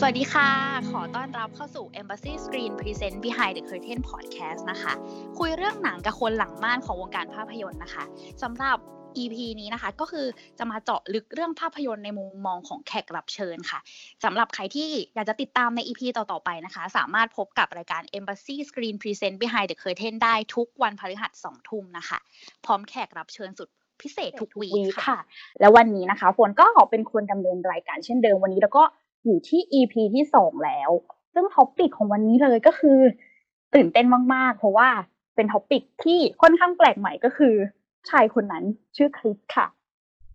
สวัสดีค่ะ ขอต้อนรับเข้าสู่ Embassy Screen Present Behind the Curtain Podcast นะคะ คุยเรื่องหนังกับคนหลังม่านของวงการภาพยนตร์นะคะสำหรับ EP นี้นะคะก็คือจะมาเจาะลึกเรื่องภาพยนตร์ในมุมมองของแขกรับเชิญค่ะสำหรับใครที่อยากจะติดตามใน EP ต่อ ๆ ไปนะคะ สามารถพบกับรายการ Embassy Screen Present Behind the Curtain ได้ทุกวันพฤหัสสองทุ่มนะคะ พร้อมแขกรับเชิญสุดพิเศษทุกวีคค่ะ แล้ววันนี้นะคะฝนก็เป็นคนดำเนินรายการเช่นเดิมวันนี้แล้วก็ อยู่ที่ EP ที่สองแล้ว ซึ่ง topic ของวันนี้เลยก็คือ ตื่นเต้นมาก ๆ เพราะว่าเป็น topic ที่ค่อนข้างแปลกใหม่ก็คือ ชายคนนั้นชื่อคริสค่ะ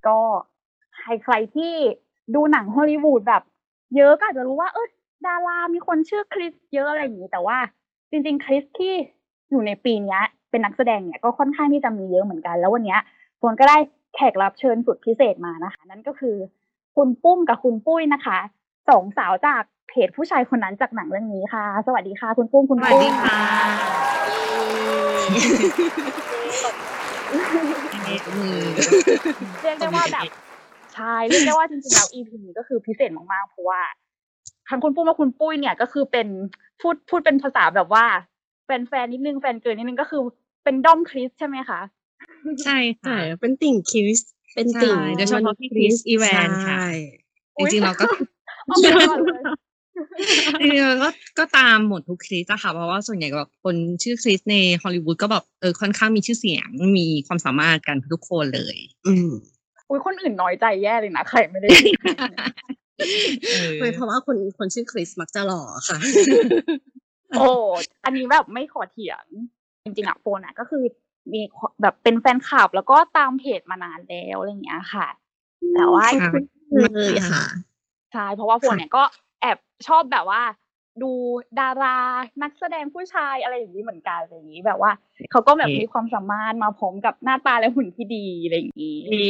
ก็ใครใครที่ดูหนังฮอลลีวูดแบบ เยอะก็อาจจะรู้ว่าเออดารามีคนชื่อคริสเยอะอะไรอย่างนี้ แต่ว่าจริง ๆ คริสที่อยู่ในปีนี้เป็นนักแสดงเนี่ยก็ค่อนข้างที่จะมีเยอะเหมือนกัน แล้ววันนี้ฝนก็ได้แขกรับเชิญสุดพิเศษมานะคะ นั่นก็คือคุณปุ้มกับคุณปุ้ยนะคะ สองสาวจากเพจผู้ชายคนนั้นจากหนังเรื่องนี้ค่ะ สวัสดีค่ะ คุณปุ้มคุณสวัสปุ้ยดีค่ะเรียกได้ว่าแบบใช่เรียกได้ว่าจริงๆแล้ว EP นี้ก็คือพิเศษมากๆเพราะว่าทั้งคุณปุ้มและคุณปุ้ยเนี่ยก็คือเป็นพูดพูดเป็นภาษาแบบว่าแฟนๆนิดนึงแฟนเกินนิดนึงก็คือเป็นด้อมคริสใช่ไหมคะใช่ค่ะใช่เป็นติ่งคริสเป็นติ่งใช่โดยเฉพาะพี่คริสอีแวนค่ะใช่จริงๆเราก็ เอาไปก่อนเลยจริงๆเราก็ก็ตามหมดทุกคริสอะค่ะเพราะว่าส่วนใหญ่ก็แบบคนชื่อคริสในฮอลลีวูดก็แบบเออค่อนข้างมีชื่อเสียงมีความสามารถกันทุกคนเลย อืมอุ้ยคนอื่นน้อยใจแย่เลยนะใครไม่ได้เออไม่เพราะว่าคนคนชื่อคริสมักจะหล่อค่ะ โอ้อันนี้แบบไม่ขอเถียง จริงๆอะโฟนอะก็คือมีแบบเป็นแฟนคลับแล้วก็ตามเพจมานานแล้วอะไรอย่างเงี้ยค่ะ แต่ว่าค่ะเลยค่ะ ใช่เพราะว่าโฟนเนี่ยก็แอบชอบแบบว่า ดูดารานักแสดงผู้ชายอะไรอย่างนี้เหมือนกันอะไรอย่างนี้แบบว่าเขาก็แบบมีความสามารถมาพร้อมกับหน้าตาและหุ่นที่ดีอะไรอย่างนี้มี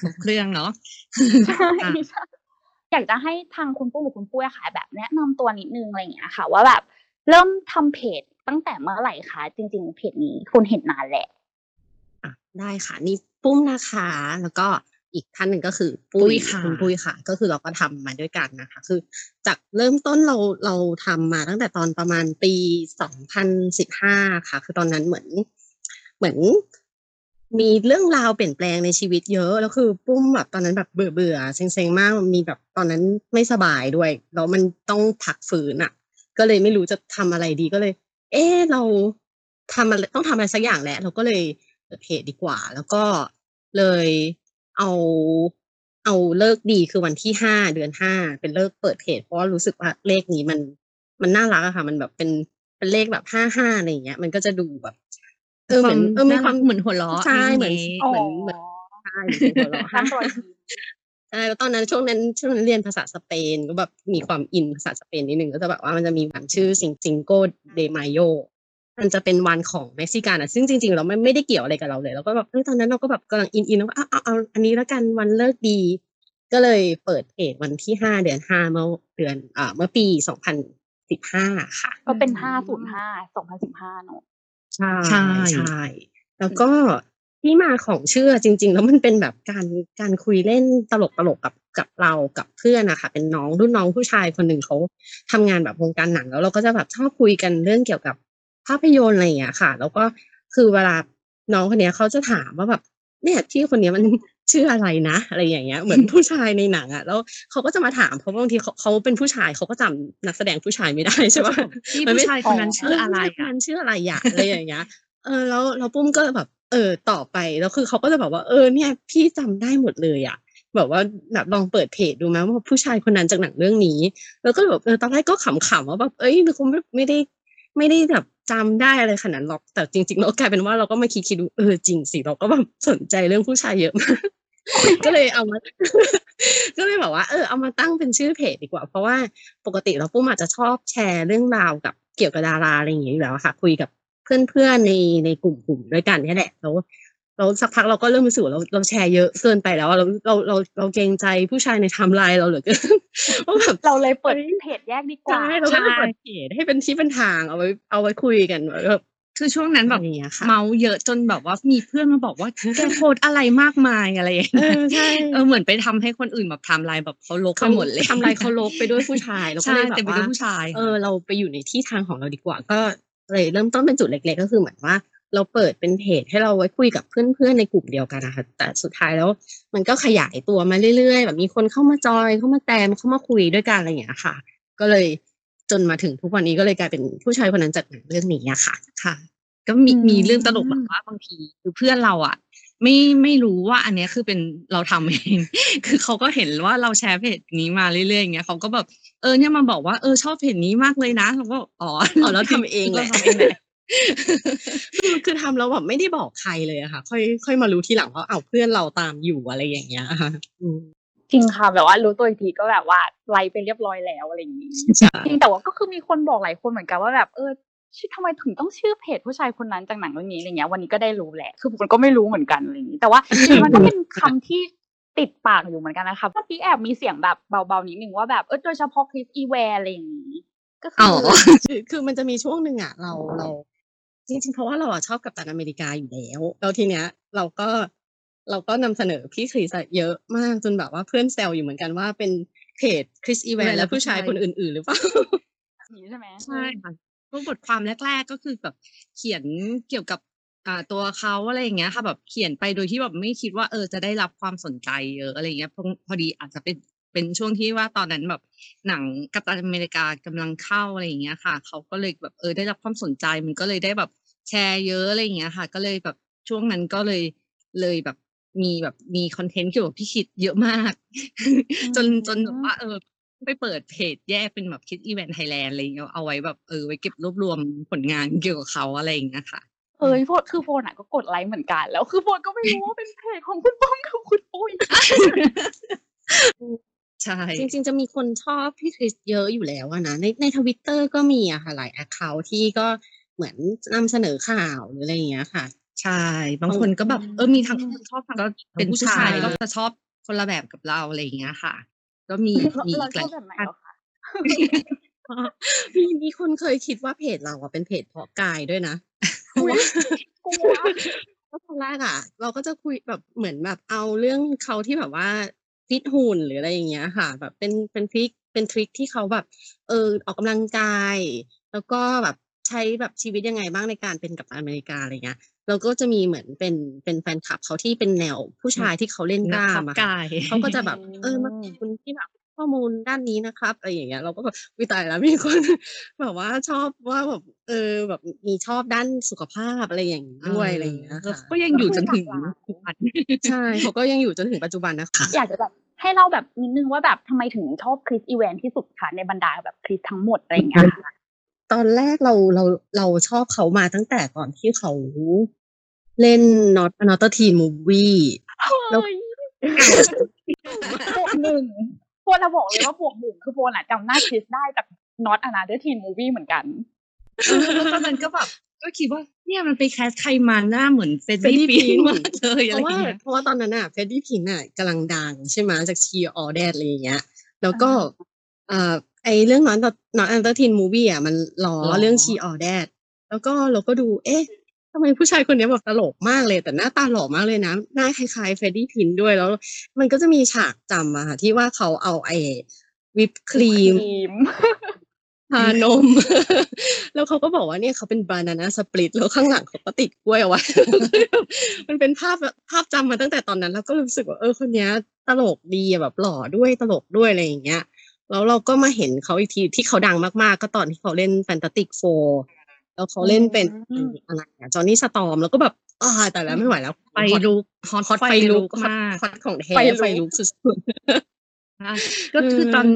ครบเครื่องเนาะใช่ใช่อยากจะให้ทางคุณปุ้มหรือคุณปุ้ยอะค่ะแบบ แนะนำตัวนิดนึงอะไรอย่างเงี้ยค่ะ ว่าแบบเริ่มทำเพจตั้งแต่เมื่อไหร่คะจริง ๆ เพจนี้คุณเห็นนานแหละอะได้ค่ะ นี่ปุ้มนะคะ แล้วก็ อีกท่านหนึ่งก็คือปุ้ปุ้ยยค่ะคุณปุ้ยค่ะ ก็คือเราก็ทำมาด้วยกันนะคะ คือจากเริ่มต้นเราเราทำมาตั้งแต่ตอนประมาณปีสองพันสิบห้าค่ะ คือตอนนั้นเหมือนเหมือนมีเรื่องราวเปลี่ยนแปลงในชีวิตเยอะ แล้วคือปุ้มแบบตอนนั้นแบบเบื่อเบื่อๆเซ็งๆมาก มีแบบตอนนั้นไม่สบายด้วย แล้วมันต้องพักฝืนอะ ก็เลยไม่รู้จะทำอะไรดีก็เลย เออเราทำอะไรต้องทำอะไรสักอย่างแหละ เราก็เลยเปิดเพจดีกว่า แล้วก็เลย เอาเอาเลิกดีคือวันที่ห้าเดือนห้าเป็นเลิกเปิดเพจเพราะว่ารู้สึกว่าเลขนี้มันมันน่ารักอะค่ะ มันแบบเป็นเป็นเลขแบบห้าห้าอะไรอย่างเงี้ย มันก็จะดูแบบเออเหมือนเออมีความเหมือนหัวเราะใช่เหมือนย่างงี้เหมือนเหมือนใช่เหมือนหัวเราะข้ามรอยยิ้มใช่แล้วตอนนั้นช่วงนั้นช่วงนั้นเรียนภาษาสเปนก็แบบมีความ in ภาษาสเปนนิดนึงก็จะแบบว่ามันจะมีวันชื่อซิงซิง Cinco de Mayo มันจะเป็นวันของเม็กซิกันอะซึ่งจริงๆเราไม่ไม่ได้เกี่ยวอะไรกับเราเลยแล้วก็แบบเออตอนนั้นเราก็แบบกำลัง in in ว่าเอาเอาเอาอันนี้แล้วกันวันฤกษ์ดี ก็เลยเปิดเพจวันที่ห้าเดือนห้าเมื่อเดือนอ่าเมื่อปีสองพันสิบห้าค่ะ ก็เป็นห้าศูนย์ห้าสองพันสิบห้าเนอะใช่ใช่ใช่แล้วก็ที่มาของชื่อจริง ๆ แล้วมันเป็นแบบการการคุยเล่นตลกตลกๆกับกับเรากับเพื่อนนะคะเป็นน้องรุ่นน้องผู้ชายคนหนึ่งเขาทำงานแบบวงการหนังแล้วเราก็จะแบบชอบคุยกันเรื่องเกี่ยวกับ ภาพยนตร์อะไรอย่างเงี้ยค่ะ แล้วก็คือเวลาน้องคนเนี้ยเขาจะถามว่าแบบเนี่ยที่คนเนี้ยมันชื่ออะไรนะ อะไรอย่างเงี้ย เหมือนผู้ชายในหนังอะแล้วเขาก็จะมาถามเพราะบางทีเขาเขาเป็นผู้ชายเขาก็จำนักแสดงผู้ชายไม่ได้ใช่ปะที่มันไม่ผู้ชายคนนั้นชื่ออะไรเผู้ชายคนอะนั้นชื่ออะไรอยากอะไรอย่างเงี้ยเออแล้วแล้วปุ้มก็แบบเออต่อไปแล้วคือเขาก็จะแบบว่าเออเนี่ยพี่จำได้หมดเลยอะแบบว่าแบบลองเปิดเพจดูไหมว่าผู้ชายคนนั้นจากหนังเรื่องนี้ แล้วก็แบบเออตอนแรกก็ขำๆว่าแบบเอ้ยคงไม่ไม่ได้ไม่ได้แบบ จำได้อะไรขนาดหรอก แต่จริงๆเรากลายเป็นว่าเราก็มาคิดคิดดูเออจริงสิเราก็แบบสนใจเรื่องผู้ชายเยอะมากก็เลยเอามา ก็เลยแบบว่าเออเอามาตั้งเป็นชื่อเพจดีกว่า เพราะว่าปกติเราปุ้มอาจจะชอบแชร์เรื่องราวกับเกี่ยวกับดาราอะไรอย่างเงี้ยอยู่แล้วค่ะ คุยกับเพื่อนๆในในกลุ่มกลุ่มด้วยกันนี่แหละแล้ว เราสักพักเราก็เริ่มรู้สึกว่าเราเราแชร์เยอะเกินไปแล้วอะเราเราเราเราเกรงใจผู้ชายในไทม์ไลน์เราเหลือเกินว่าแบบเราเลยเปิดเพจแยกดีกว่าใช่เราก็จะเปิดเพจให้เป็นที่เป็นทางเอาไว้เอาไว้คุยกันแบบคือช่วงนั้นแบบอะไรอย่างเงี้ยค่ะเมาเยอะจนแบบว่ามีเพื่อนมาบอกว่าแกโพสต์อะไรมากมายอะไรอย่างเอเงี้ยอใช่เออเหมือนไปทำให้คนอื่นแบบไทม์ไลน์แบบเขาลกไปหมดเลยทำลายเขาลบไปด้วยผู้ชายแล้วก็ใช่เลยแบเต็มบไปว่าด้วยผู้ชายเออเราไปอยู่ในที่ทางของเราดีกว่า ก็เลยเริ่มต้นเป็นจุดเล็กๆก็คือเหมือนว่า เราเปิดเป็นเพจให้เราไว้คุยกับเพื่อนๆในกลุ่มเดียวกันนะคะแต่สุดท้ายแล้วมันก็ขยายตัวมาเรื่อยๆ แบบมีคนเข้ามาจอยเข้ามาแตมเข้ามาคุยด้วยกันอะไรอย่างเงี้ยค่ะ ก็เลยจนมาถึงทุกวันนี้ก็เลยกลายเป็นผู้ชายคนนั้นจากหนังเรื่องนี้อะค่ะ ค่ะ ก็มีอืมมีเรื่องตลกแบบว่าบางทีคือเพื่อนเราอะไม่ไม่รู้ว่าอันเนี้ยคือเป็นเราทำเอง คือเขาก็เห็นว่าเราแชร์เพจนี้มาเรื่อยๆอย่างเงี้ยเขาก็แบบเออเนี่ยมาบอกว่าเออชอบเพจนี้มากเลยนะเราก็อ๋ออ๋อเราทำเองแหละราทำเองแหละ คือคือทำแล้วแบบไม่ได้บอกใครเลยอะค่ะ ค่อยค่อยมารู้ทีหลังว่าเอาวเพื่อนเราตามอยู่อะไรอย่างเงี้ยค่ะอืมจริงค่ะแบบว่ารู้ตัวอีกทีก็แบบว่าไลฟ์ไปเรียบร้อยแล้วอะไรอย่างนี้ใช่จริงแต่ว่าก็คือมีคนบอกหลายคนเหมือนกันว่าแบบเออชื่อทำไมถึงต้องชื่อเพจผู้ชายคนนั้นจากหนังเรื่องนี้อะไรเงี้ยวันนี้ก็ได้รู้แหละคือผมก็ไม่รู้เหมือนกันอะไรอย่างนี้ แต่ว่าจริงๆมันก็เป็นคำที่ติดปากอยู่เหมือนกันนะคะเมื่อกี้แอบมีเสียงแบบเบาๆนิดนึงว่าแบบเออโดยเฉพาะคริสอีแวร์อะไรอย่างนี้ก็คืออ๋ออคือคือมันจะมีช่วงหนึ่งอะเราเรา จริงๆ เพราะว่าเราอะชอบกับตันอเมริกาอยู่แล้วแล้วทีเนี้ย เราก็เราก็นำเสนอพี่คริสอะเยอะมากจนแบบว่าเพื่อนแซวอยู่เหมือนกันว่าเป็นเพจคริสอีแวนและผู้ชายคนอื่น ๆ หรือเปล่าอย่างนี้ใช่ไหมใช่ค่ะพวกบทความแรก ๆ ก็คือแบบเขียนเกี่ยวกับอ่าตัวเขาอะไรอย่างเงี้ยค่ะแบบเขียนไปโดยที่แบบไม่คิดว่าเออจะได้รับความสนใจเยอะอะไรเงี้ยพอพอดีอาจจะเป็นเป็นช่วงที่ว่าตอนนั้นแบบหนังกัปตันอเมริกากำลังเข้าอะไรอย่างเงี้ยค่ะ เขาก็เลยแบบเออได้รับความสนใจมันก็เลยได้แบบ แชร์เยอะอะไรอย่างเงี้ยค่ะ ก็เลยแบบช่วงนั้นก็เลยเลยแบบมีแบบมี content เกี่ยวกับพี่คริสเยอะมาก จนจนแบบว่าเออไปเปิดเพจแยกเป็นแบบ Chris Evans Thailand อะไรอย่างเงี้ยเอาไว้แบบเออไว้เก็บรวบรวมผลงานเกี่ยวกับเขาอะไรอย่างเงี้ยค่ะเอ้ยฝนคือฝนอะก็กดไลค์เหมือนกัน แล้วคือฝนก็ไม่รู้ว่าเป็นเพจของคุณป้องกับคุณปุ้ยใช่ จริง ๆ จะมีคนชอบพี่คริสเยอะอยู่แล้วอะนะในในทวิตเตอร์ก็มีอะค่ะหลาย account ที่ก็ เหมือนนำเสนอข่าวหรืออะไรอย่างเงี้ยค่ะ ใช่ บางคนก็แบบเออมีทั้งคนชอบทั้งก็เป็นผู้ชายผู้ชายก็จะชอบคนละแบบกับเราอะไรอย่างเงี้ยค่ะ ก็มีมีหลายแบบ เราชอบแบบไหนเหรอคะมีมีคนเคยคิดว่าเพจเราอะเป็นเพจเพาะกายด้วยนะอุ๊ยกลัวก็ตอนแรกอะเราก็จะคุยแบบเหมือนแบบเอาเรื่องเขาที่แบบว่าฟิตหุ่นหรืออะไรอย่างเงี้ยค่ะ แบบเป็นเป็นทริคเป็นทริคที่เขาแบบ เออออกกำลังกาย แล้วก็แบบ ใช้แบบชีวิตยังไงบ้างในการเป็นกัปตันอเมริกาอะไรเงี้ยเราก็จะมีเหมือนเป็นเป็นแฟนคลับเขาที่เป็นแนวผู้ชายที่เขาเล่นกนักล้าพับมอะกาค่ะยเขาก็จะแบบ เออมาขอบคุณที่แบบข้อมูลด้านนี้นะครับอะไรอย่างเงี้ยเราก็แบบวิตายแล้วมีคนแบบว่าชอบว่าแบบเออแบบมีชอบด้านสุขภาพอะไรอย่างงี้ด้วยอะไรอย่างเงี้ยก็ค่ะก็ยังอยู่จนถึงก็คือหลากหลายทุกวันใช่เขาก็ยังอยู่จนถึงปัจจุบันนะคะอยากจะแบบให้เล่าแบบนิดนึงว่าแบบทำไมถึงชอบคริสอีแวนที่สุดคะในบรรดาแบบคริสทั้งหมดอะไรอย่างเงี้ยค่ะ ตอนแรกเราเราเราชอบเขามาตั้งแต่ก่อนที่เขาเล่น Not Another Teen Movie แล้วเฮ้ยบวกหนึ่งโฟนอะบอกเลยว่าบวกหนึ่งคือโฟนอะจำหน้าคริสได้จาก Not Another Teen Movie เหมือนกันเออแล้วตอนนั้นก็แบบก็คิดว่าเนี่ยมันไป cast ใครมาหน้าเหมือนเฟรดดี้ Freddie ปี Prinze มากเลยเพอะไรราะอว่าย่างเงี้ยเพราะว่าตอนนั้นอะเฟดดี้พินอะกำลังดังใช่ไหมจาก She's All That อะไรอย่างเงี้ย แล้วก็เอ่อ ไอเรื่องนั้น Not Another Teen Movie อะมันล้อล้อเรื่อง She's All That แล้วก็เราก็ดู เอ๊ะทำไมผู้ชายคนนี้แบบตลกมากเลย แต่หน้าตาหล่อมากเลยนะ หน้าคล้ายๆ Freddie Prinze ด้วยแล้ว มันก็จะมีฉากจำอะค่ะ ที่ว่าเขาเอาไอวิปครีมมทานม แล้วเขาก็บอกว่าเนี่ยเขาเป็นบานาน่าสปลิตแล้วข้างหลังเขาก็ติดกล้วยเอาไว้ มันเป็นภาพแบบภาพจำมาตั้งแต่ตอนนั้น แล้วก็รู้สึกว่าเออคนเนี้ยตลกดีอะแบบหล่อด้วยตลกด้วยอะไรอย่างเงี้ย แล้วเราก็มาเห็นเขาอีกทีที่เขาดังมากๆ ก็ตอนที่เขาเล่นแฟนตาติกโฟแล้วเขาเล่นเป็นอืมอะไรจอห์นนี่สตอมแล้วก็แบบอ่าแต่แล้วไม่ไหวแล้วไฟลุกฮอตฮอตไฟไฟลุลุกกมากฮอตของแท้ไฟลุกไฟลุกสุดใช่ก็คือตอน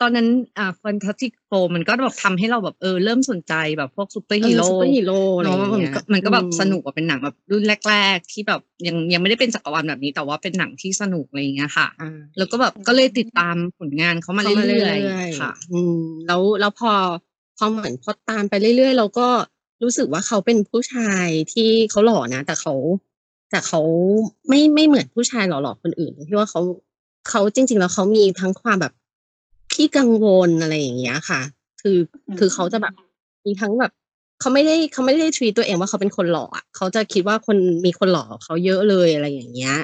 ตอนนั้นอ่า Fantastic Four มันก็แบบทำให้เราแบบเออเริ่มสนใจแบบพวกซูเปอร์ๆฮีโร่ซูเปอร์ฮีโร่อะไรอย่างเงี้ยเนาะมันก็มันก็แบบอืสนุกกว่าเป็นหนังแบบรุ่นแรก ๆ ที่แบบยังยังไม่ได้เป็นจักรวาลแบบนี้แต่ว่าเป็นหนังที่สนุกอะไรอย่างเงี้ยค่ะอ่าแล้วก็แบบก็เลยติดตามผลงานเขามาเข้ามาเรื่อยๆเรื่อยๆค่ะอืมแล้วแล้วพอพอเหมือนพอตามไปเรื่อยๆเราก็รู้สึกว่าเขาเป็นผู้ชายที่เขาหล่อนะ แต่เขาแต่เขาไม่ไม่เหมือนผู้ชายหล่อๆคนอื่นที่ว่าเขาเขาจริง ๆ แล้วเขามีทั้งความแบบ ขี้กังวลอะไรอย่างเงี้ยค่ะ คืออืมคือเขาจะแบบมีทั้งแบบเขาไม่ได้เขาไม่ได้ทวีตัวเองว่าเขาเป็นคนหล่ออะเขาจะคิดว่าคนมีคนหล่อกว่าเขาเยอะเลยอะไรอย่างเงี้ย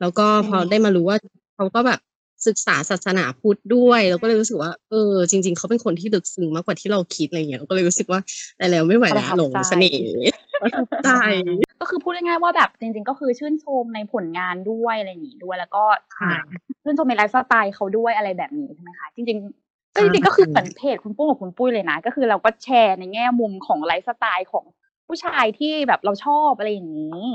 แล้วก็พอได้มารู้ว่าเขาก็แบบ ศึกษาศาสนาพุทธด้วยเราก็เลยรู้สึกว่า เออ จริง ๆ เขาเป็นคนที่ลึกซึ้งมากกว่าที่เราคิดอะไรเงี้ยเราก็เลยรู้สึกว่าแต่แล้วไม่ไหวประแล้วทับหลงใจเสน่ห์ประทับใจก็คือพูดง่ายๆว่าแบบจริง ๆ ก็คือชื่นชมในผลงานด้วยอะไรอย่างนี้ด้วยแล้วก็ค่ะชื่นชมในไลฟ์สไตล์เขาด้วยอะไรแบบนี้ใช่ไหมคะจริง ๆ ก็ค่ะจริงๆก็คือเหมือนเพจคุณปุ้งกับคุณปุ้ยเลยนะ ก็คือเราก็แชร์ในแง่มุมของไลฟ์สไตล์ของผู้ชายที่แบบเราชอบอะไรอย่างนี้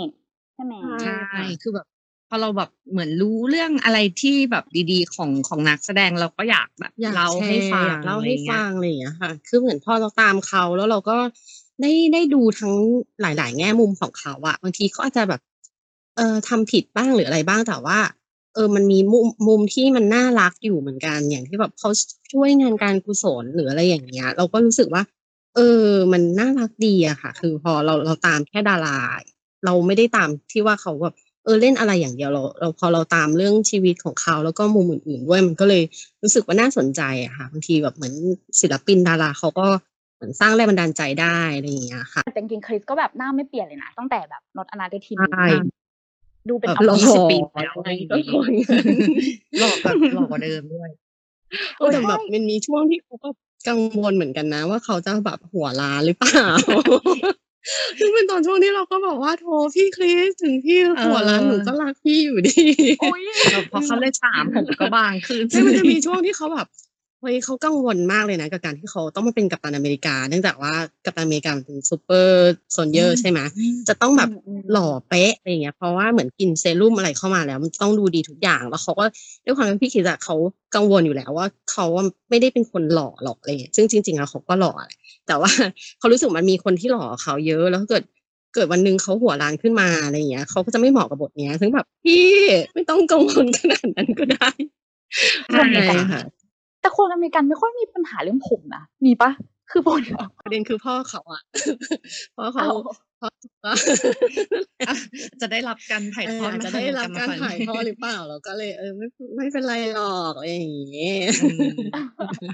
ใช่ไหมใช่คือแบบ พอเราแบบเหมือนรู้เรื่องอะไรที่แบบดีๆ ของของนักแสดงเราก็อยากแบบอยากเล่าแชให้ร์ฟังอยากเล่าให้อะไรงี้ยฟังอะไรอย่างเงี้ยค่ะ คือเหมือนพอเราตามเขาแล้วเราก็ได้ได้ดูทั้งหลาย ๆ แง่มุมของเขาอะบางทีเขาอาจจะแบบ เออทำผิดบ้างหรืออะไรบ้างแต่ว่า เออมันมีมุมมุมที่มันน่ารักอยู่เหมือนกัน อย่างที่แบบเขาช่วยงานการกุศลหรืออะไรอย่างเงี้ย เราก็รู้สึกว่า เออ มันน่ารักดีอะค่ะ คือพอเราเราตามแค่ดาราเราไม่ได้ตามที่ว่าเขาแบบ เออเล่นอะไรอย่างเดียวเราเราพอเราตามเรื่องชีวิตของเขาแล้วก็มุมอื่นๆด้วยมันก็เลยรู้สึกว่าน่าสนใจอะค่ะบางทีแบบเหมือนศิลปินดาราเขาก็เหมือนสร้างแรงบันดาลใจได้อะไรอย่างเงี้ยค่ะแต่จริงๆคริสก็แบบหน้าไม่เปลี่ยนเลยนะตั้งแต่แบบนอตอนาเดทีมใช่ดูเป็นแบบอหล่อมตะ20ปีแล้วยังไงก็หล่อหลอกแบบหลอกกว่าเดิมด้วยเออแต่แบบมันมีช่วงที่เขาก็กังวลเหมือนกันนะ ว่าเขาจะแบบหัวล้านหรือเปล่า ซึ่งเป็นตอนช่วงที่เราก็บอกว่าโทพี่คริสถึงพี่หัวล้านเออหนูก็รักพี่อยู่ดีโอ้ยแบบพอเขาเลยสามผมก็บางขึ้นใช่มันจะมีช่วงที่เขาแบบเฮ้ยเขากังวลมากเลยนะ กับการที่เขาต้องมาเป็นกัปตันอเมริกา เนื่องจากว่ากัปตันอเมริกามันเป็นซูเปอร์โซนเยอร์ใช่ไหมจะต้องแบบอืมหล่อเป๊ะอะไรอย่างเงี้ยเพราะว่าเหมือนกินเซรุ่มอะไรเข้ามาแล้วมันต้องดูดีทุกอย่างแล้วเขาก็ด้วยความที่พี่คิดอะเขากังวลอยู่แล้วว่าเขาอะไม่ได้เป็นคนหล่อหรอกอะไรเงี้ยซึ่งจริงๆแล้วเขาก็หล่อแหละแต่ว่าเขารู้สึกมันมีคนที่หล่อกว่าเขาเยอะแล้วถ้าเกิดเกิดวันหนึ่งเขาหัวล้านขึ้นมาอะไรอย่างเงี้ยเขาก็จะไม่เหมาะกับบทเนี้ย ซึ่งแบบพี่ไม่ต้องกังวลขนาดนั้นก็ได้ใช่ใช่ค่ะ แต่คนอเมริกันไม่ค่อยมีปัญหาเรื่องผมนะมีปะคือผมประเด็นคือพ่อเขาอะพ่อเขาเอาพ่อเขาจะได้รับการถ่ายเอทออดอาจจะได้รับการถ่ายทอดหรือเปล่าเราก็เลยเออไม่ไม่เป็นไรหรอกอะไรอย่างเงี้ยอืม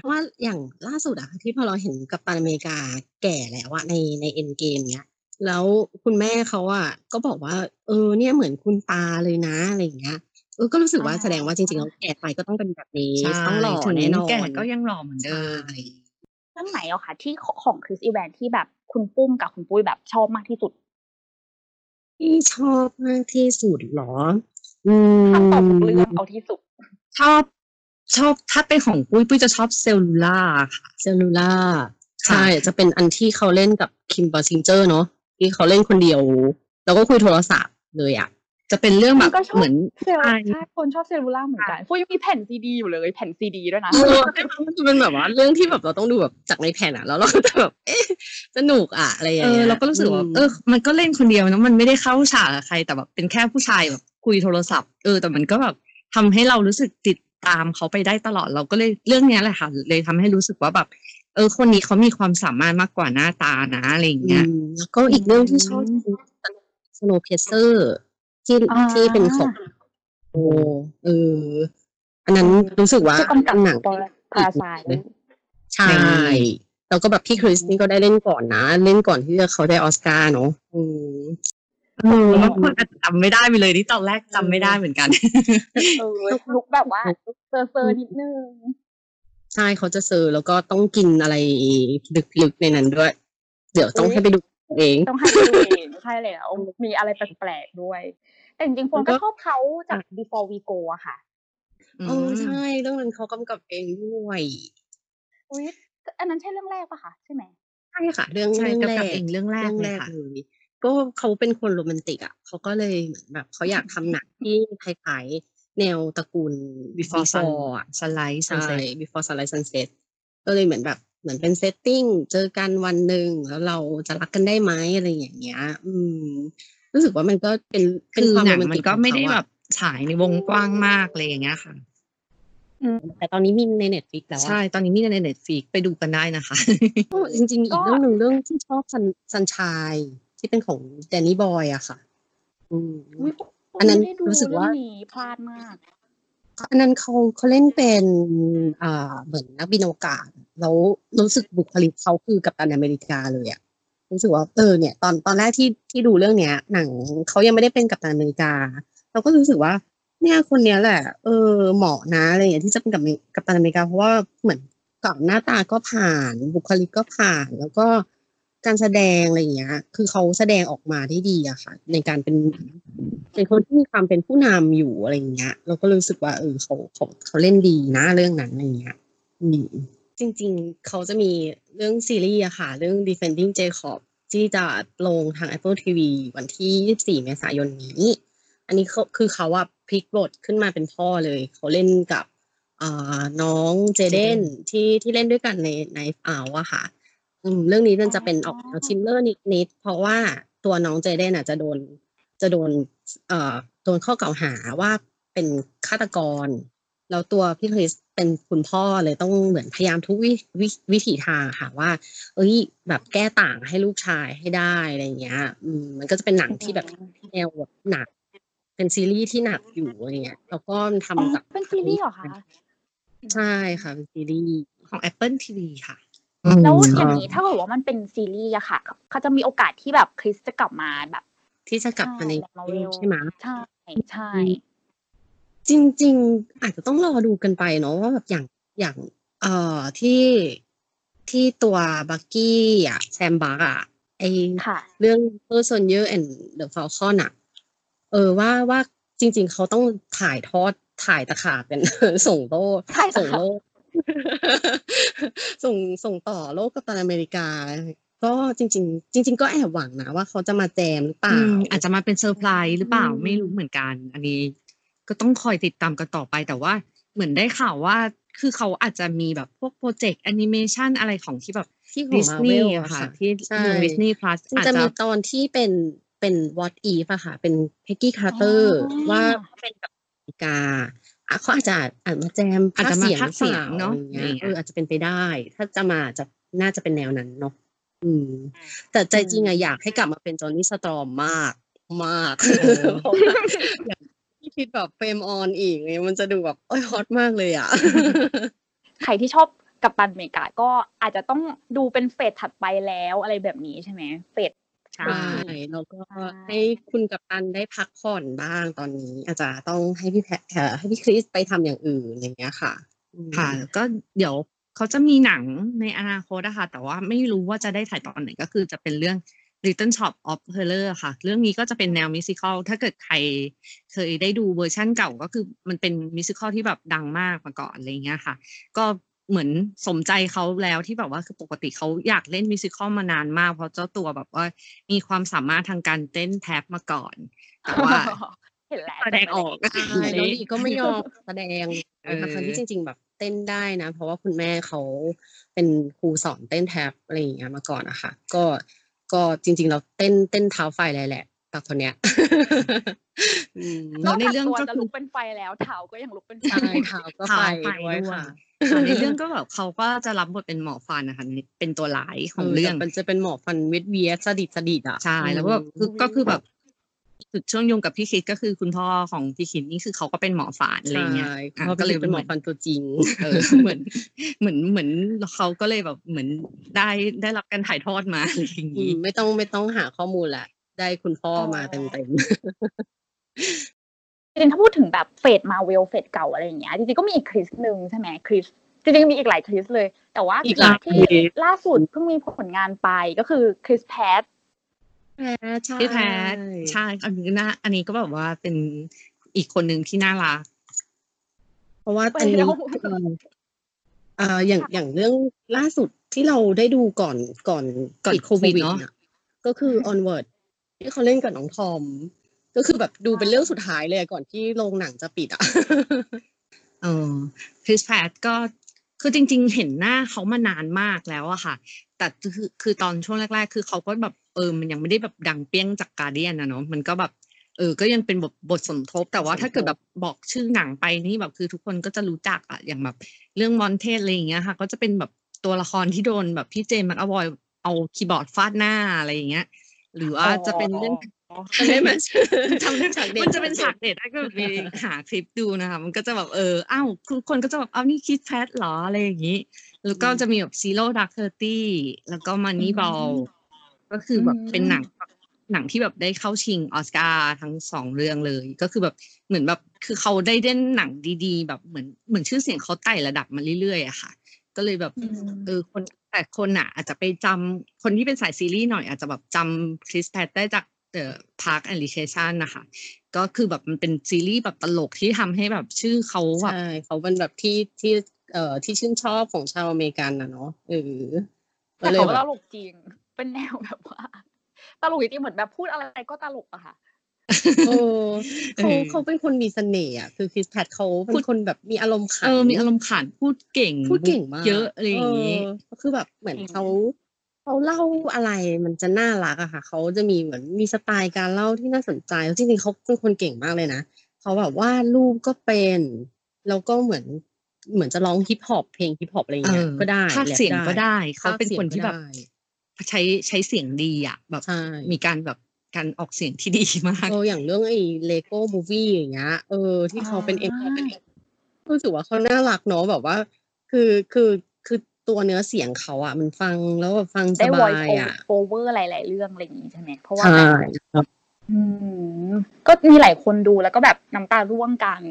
เพราะว่าอย่างล่าสุดอะที่พอเราเห็นกัปตันอเมริกาแก่แล้วอะในในเอ็นเกมเนี้ยแล้วคุณแม่เขาอะก็บอกว่า เออเนี่ยเหมือนคุณตาเลยนะอะไรอย่างเงี้ยเออ ก็รู้สึกว่าอ่าแสดงว่าจริงๆแล้วแก่ไปก็ต้องเป็นแบบนี้ใช่ต้องหล่อถึงแน่นอนแก่ก็ยังหล่อเหมือนเดิมใช่เรื่องไหนอะค่ะที่ของคริสอีแวนที่แบบคุณปุ้มกับคุณปุ้ยแบบชอบมากที่สุด ที่ชอบมากที่สุดเหรออืมถ้าตอบทุกเรื่องเอาที่สุด ชอบชอบถ้าเป็นของปุ้ยปุ้ยจะชอบเซลลูล่าค่ะ Cellular ค่ะใช่จะเป็นอันที่เขาเล่นกับ Kim Basinger เนาะที่เขาเล่นคนเดียว แล้วก็คุยโทรศัพท์เลยอะ จะเป็นเรื่องแบบก็ชอบเหมือนเซลใช่ใช่คนชอบ Cellular เหมือนกันปุ้ยยังมีแผ่นซีดีอยู่เลยแผ่นซีดีด้วยนะเออมันจะเป็นแบบว่าเรื่องที่แบบเราต้องดูแบบจากในแผ่นอะแล้วเราก็จะแบบเอ๊ะสนุกอะอะไรอย่างเงี้ยเออเราก็รู้สึกว่าเออมันก็เล่นคนเดียวนะมันไม่ได้เข้าฉากกับใครแต่แบบเป็นแค่ผู้ชายแบบคุยโทรศัพท์เออแต่มันก็แบบทำให้เรารู้สึกติดตามเขาไปได้ตลอดเราก็เลยเรื่องเนี้ยแหละค่ะ เลยทำให้รู้สึกว่าแบบเออ คนนี้เขามีความสามารถมากกว่าหน้าตานะอะไรอย่างเงี้ยอืมแล้วก็อีกเรื่องที่ชอบสโนเพเซอร์ ที่อ่าที่เป็นของโอเออ อันนั้นรู้สึกว่าผู้กำกับหนังปอปราสายใช่ แล้วก็แบบพี่คริสนี่ก็ได้เล่นก่อนนะ เล่นก่อนที่จะเขาได้ออสการ์เนาะอืมเออบางคนอาจจะจำไม่ได้ไปเลยนี่ตอนแรกจำไม่ได้เหมือนกัน เออลุกแบบว่าเซอร์เซอร์นิดนึงใช่เขาจะเซอร์แล้วก็ต้องกินอะไรลึกๆในนั้นด้วย เดี๋ยวต้องอุ๊ยให้ไปดูเอง ต้องให้ดูเอง ใช่แล้ว มีอะไรแปลกๆด้วย แต่จริงๆคนก็ชอบเขาจาก before we go อะค่ะเออใช่เรื่องนั้นเขากำกับเองด้วยอุ้ยอันนั้นใช่เรื่องแรกปะคะใช่ไหมใช่ค่ะเรื่องใช่เรื่องแรกับเองเรื่องแรกเลยค่ะเลยก็เขาเป็นคนโรแมนติกอะเขาก็เลยเหมือนแบบเขาอยากทำหนังที่คล้ายๆแนวตระกูล before sun อะ sunlight ใช่ sunset before sunrise sunset ก็เลยเหมือนแบบ เหมือนเป็น setting เจอกันวันหนึ่งแล้วเราจะรักกันได้ไหมอะไรอย่างเงี้ย อืม รู้สึกว่ามันก็เป็นเป็คือความหนัโรงแมนมัตินกก็ของไม่ได้เขาอะแบบฉายในวงกว้างมากอะไรอย่างเงี้ยค่ะแต่ตอนนี้มีใน Netflix แล้วอะใช่ตอนนี้มีในเน็ตฟ i กไปดูกันได้นะคะ จริงๆมีอีกเรื่องหนึ่งเรื่องที่ชอบซัน Sunshine ที่เป็นของ Danny Boyle อะค่ะ อืมอุ๊ยอันนั้นไม่ได้ดูรู้สึกว่าเรื่องนี้พลาดมาก อันนั้นเขาเขาเล่นเป็นอ่าเหมือนนักบินอวกาศแล้วรู้สึกบุคลิกเขาคือกัปตันอเมริกาเลยอะรู้สึกว่าเออเนี่ย ตอนตอนแรกที่ที่ดูเรื่องเนี้ย หนังเขายังไม่ได้เป็นกัปตันอเมริกา เราก็รู้สึกว่า เนี่ยคนเนี้ยแหละ เออเหมาะนะอะไรอย่างเงี้ยที่จะเป็นกับกัปตันอเมริกาเพราะว่าเหมือนก่อนหน้าตาก็ผ่าน บุคลิกก็ผ่าน แล้วก็ การแสดงอะไรอย่างเงี้ย คือเขาแสดงออกมาได้ดีอะค่ะ ในการเป็นเป็นคนที่มีความเป็นผู้นำอยู่อะไรอย่างเงี้ย เราก็รู้สึกว่าเออเขาเขาเขาเล่นดีนะเรื่องนั้นอะไรอย่างเงี้ยอืมจริง ๆ เขาจะมีเรื่องซีรีส์อะค่ะ เรื่อง Defending Jacob ที่จะลงทาง Apple TV วันที่ 24 เมษายนนี้ อันนี้เขาคือเขาอะพลิกบทขึ้นมาเป็นพ่อเลย เขาเล่นกับอ่าน้องเจเดนที่ที่เล่นด้วยกันในในอ่าวอะค่ะ เรื่องนี้มันจะเป็นออกแนวชิมเลอร์นิดๆเพราะว่าตัวน้องเจเดนอะจะโดนจะโดนเอ่อโดนข้อกล่าวหาว่าเป็นฆาตกร แล้วตัวพี่คริสเป็นคุณพ่อเลยต้องเหมือนพยายามทุกวิวิวิถีทางค่ะว่า เอ้ย แบบแก้ต่างให้ลูกชายให้ได้อะไรอย่างเงี้ยอืมมันก็จะเป็นหนังที่แบบแนวแบบหนัก เป็นซีรีส์ที่หนักอยู่อะไรเงี้ยแล้วก็ทำอ๋อกับเป็นซีรีส์เหรอคะใช่ค่ะเป็นซีรีส์ของ Apple TV ค่ะ แล้วอย่างนี้ถ้าเกิดว่ามันเป็นซีรีส์อะค่ะ เขาจะมีโอกาสที่แบบคริสจะกลับมาแบบ ที่จะกลับมาในใช่ Marvel ใช่ไหมใช่ใช่จริง ๆ อาจจะต้องรอดูกันไปเนาะว่าแบบอย่างอย่างเอ่อที่ที่ตัวบักกี้อะแซมบักอะไอค่ะเรื่อง p e r s o n y e r and the Falcon อะเออว่าว่าจริง ๆ เขาต้องถ่ายทอดถ่ายตะขาบกันส่งโลกถ่ายตะส่งขาบโลก ส่งส่งต่อโลกกับตันอเมริกา ก็จริง ๆ จริง ๆ ก็แอบหวังนะว่าเขาจะมาแจมหรือเปอืล่ามอาจจะมาเป็นเซอร์ไพรส์หรือเปล่าอืมไม่รู้เหมือนกัน อันนี้ก็ต้องคอยติดตามกันต่อไปแต่ว่าเหมือนได้ข่าวว่าคือเขาอาจจะมีแบบพวกโปรเจกต์แอนิเมชันอะไรของที่แบบที่ของดิสนีย์ Marvel อะค่ะอะค่ะที่ใช่ลง Disney Plus มันอาจจะจะมีตอนที่เป็นเป็น what if อะค่ะ เป็น Peggy Carter อ๋อว่าเป็นกัปตันอเมริกาอะ เขาอาจจะอาจมาแจมอาจจะมาพากย์เสียงหรือเปล่เนาะอะไรอะไรเงี้อยย่างเงี้ยเอออาจจะเป็นไปได้ ถ้าจะมาจะน่าจะเป็นแนวนั้นเนาะอืม แต่ใจจริงอะอยากให้กลับมาเป็น Johnny Storm มากมากเพราะว่าอย่างที่คิดแบบเฟรมออนอีกเนี่ยมันจะดูแบบโอ้ยฮอตมากเลยอะใครที่ชอบกัปตันอเมริกาก็อาจจะต้องดูเป็นเฟสถัดไปแล้วอะไรแบบนี้ใช่ไหมเฟส ใช่ใช่ แล้วก็ใช่ให้คุณกัปตันได้พักผ่อนบ้างตอนนี้ อาจจะต้องให้พี่แพทเอ่อให้พี่คริสไปทำอย่างอื่นอย่างเงี้ยค่ะอืมค่ะแล้วก็เดี๋ยวเขาจะมีหนังในอนาคตอะค่ะแต่ว่าไม่รู้ว่าจะได้ถ่ายตอนไหนก็คือจะเป็นเรื่อง Little Shop of Horror ค่ะ เรื่องนี้ก็จะเป็นแนว musical ถ้าเกิดใครเคยได้ดูเวอร์ชั่นเก่าก็คือมันเป็น musical ที่แบบดังมากมาก่อนอะไรเงี้ยค่ะ ก็ เหมือนสมใจเขาแล้วที่แบบว่าคือปกติเขาอยากเล่น musical มานานมาก เพราะเจ้าตัวแบบว่ามีความสามารถทางการเต้น tap มาก่อน แต่ว่าเห็นแล้วแสดงออกก็คือใช่น้องดีก็ไม่ยอมแสดงเออทั้งๆที่จริง ๆ แบบเต้นได้นะ เพราะว่าคุณแม่เขาเป็นครูสอนเต้นแท็บอะไรอย่างเงี้ยมาก่อนนะคะก็ก็จริง ๆ เราเต้นเต้นเท้าไฟเลยแหละ ตักคนเนี้ยอืมนอกในจากเรื่องตัวก็จะคือลุกเป็นไฟแล้วเท้าก็ยังลุกเป็นไฟใช่เท้าก็ไปไปด้วยด้วยค่ะค่ะในเรื่องก็แบบเขาก็จะรับบทเป็นหมอฟันนะคะเป็นตัวร้ายของเรื่อง มันจะเป็นหมอฟันเวทเวียสดิดสดิดอะใช่แล้วก็แบบคือก็คือแบบจุดเชื่อมโยงกับพี่คิดก็คือคุณพ่อของพี่คิดนี่คือเขาก็เป็นหมอฟันอะไรเงี้ยใช่อะเพราะก็เลยเป็นหมอฟันตัวจริงเออเหมือนเหมือนเหมือนเขาก็เลยแบบเหมือนได้ได้รับการถ่ายทอดมาอะไรอย่างอืนี้มไม่ต้องไม่ต้องหาข้อมูลแหละ ได้คุณพ่อมาเต็มเต็มจริงๆถ้าพูดถึงแบบเฟสมาเวลเฟสเก่าอะไรอย่างเงี้ยจริงๆก็มีอีกคริสหนึ่งใช่ไหมคริสจริงๆมีอีกหลายคริสเลย แต่ว่าอีกคหลายริสที่ล่าสุดเพิ่งมีผลงานไปก็คือคริสแพทแพ้ใช่พี่แพทใช่อันนี้น่าอันนี้ก็แบบว่าเป็นอีกคนหนึ่งที่น่ารักเพราะว่าไปอันนี้แล้วเอ่ออย่างอย่างเรื่องล่าสุดที่เราได้ดูก่อนก่อนก่อนปิดโควิดเนอะยก็คือ onward ที่เขาเล่นกับน้องทอม ก็คือแบบดูเป็นเรื่องสุดท้ายเลยก่อนที่โรงหนังจะปิดอะเออคริสแพทก็คือจริง ๆ เห็นหน้าเขามานานมากแล้วอะค่ะ แต่คือคือตอนช่วงแรก ๆ คือเขาก็แบบเออมันยังไม่ได้แบบดังเปี้ยงจากการเดียนนะเนาะมันก็แบบเออ ก็ยังเป็นบทบทสมทบ แต่ว่าถ้าเกิดแบบบอกชื่อหนังไปนี่แบบคือทุกคนก็จะรู้จักอะอย่างแบบเรื่อง Wanted อะไรอย่างเงี้ยค่ะ ก็จะเป็นแบบตัวละครที่โดนแบบพี่ James McAvoy เอาคีย์บอร์ดฟาดหน้าอะไรอย่างเงี้ย หรือว่าจะเป็นเรื่องจำได้ไหมจำได้ฉากเด็ดมันจะเป็นฉากเด็ดถ้าเกิดไปหาคลิปดูนะคะ มันก็จะแบบเอออ้าวทุกคนก็จะแบบอ้าวนี่คิดแพทเหรออะไรอย่างนี้ แล้วก็จะมีแบบ Zero Dark Thirty แล้วก็ Moneyballก็คือแบบอืมเป็นหนังหนังที่แบบได้เข้าชิงออสการ์ทั้งสองเรื่องเลย ก็คือแบบเหมือนแบบคือเขาได้เล่นหนังดีๆ แบบเหมือนเหมือนชื่อเสียงเขาไต่ระดับมาเรื่อยๆอะค่ะ ก็เลยแบบอืมเออคนแต่คนอะ อาจจะไปจำคนที่เป็นสายซีรีส์หน่อยอาจจะแบบจำ Chris Pratt ได้จากเอ่อ Park and Recreation นะคะ ก็คือแบบมันเป็นซีรีส์แบบตลกที่ทำให้แบบชื่อเขาแบบใช่เขาเป็นแบบที่ที่เอ่อที่ชื่นชอบของชาวอเมริกันนะเนาะเออก็แต่เลยเขาแบตบลกจริง เป็นแนวแบบว่า ตลกจริงๆเหมือนแบบพูดอะไรก็ตลกอะค่ะ เออเขาเออเขาเป็นคนมีเสน่ห์อะคือคริสแพทเขาเป็พูนดคนแบบมีอารมณ์ขันเออมีอารมณ์ขันพูดเก่งพูดเก่งมากเยอะอะไรอย่างนี้เออคือแบบเหมือนจริงเขาเขาเล่าอะไรมันจะน่ารักอะค่ะเขาจะมีเหมือนมีสไตล์การเล่าที่น่าสนใจแล้วจริงๆเขาเป็นคนเก่งมากเลยนะเขาแบบวาดรูปก็เป็นแล้วก็เหมือนเหมือนจะร้องฮิปฮอปเพลงฮิปฮอปอะไรอย่างเงี้ยเออก็ได้ภาคแรปเสียงก็ได้เขาภคเป็นสียงคนที่ก็แบบได้ใช้ใช้เสียงดีอะแบบใช่มีการแบบ การออกเสียงที่ดีมาก เอออย่างเรื่องไอ้เลโก้มูวี่อย่างเงี้ย เออ ที่เขาเป็นเอ็มอ่ารู้สึกว่าเขาน่ารักเนาะแบบว่า คือคือคือตัวเนื้อเสียงเขาอะมันฟังแล้วแบบฟังสได้บา voice ยอะ over หลาย ๆ เรื่องอะไรอย่างนี้ใช่ไหมเพราะว่าใช่แบบอืมก็มีหลายคนดูแล้วก็แบบน้ำตาร่วงกัน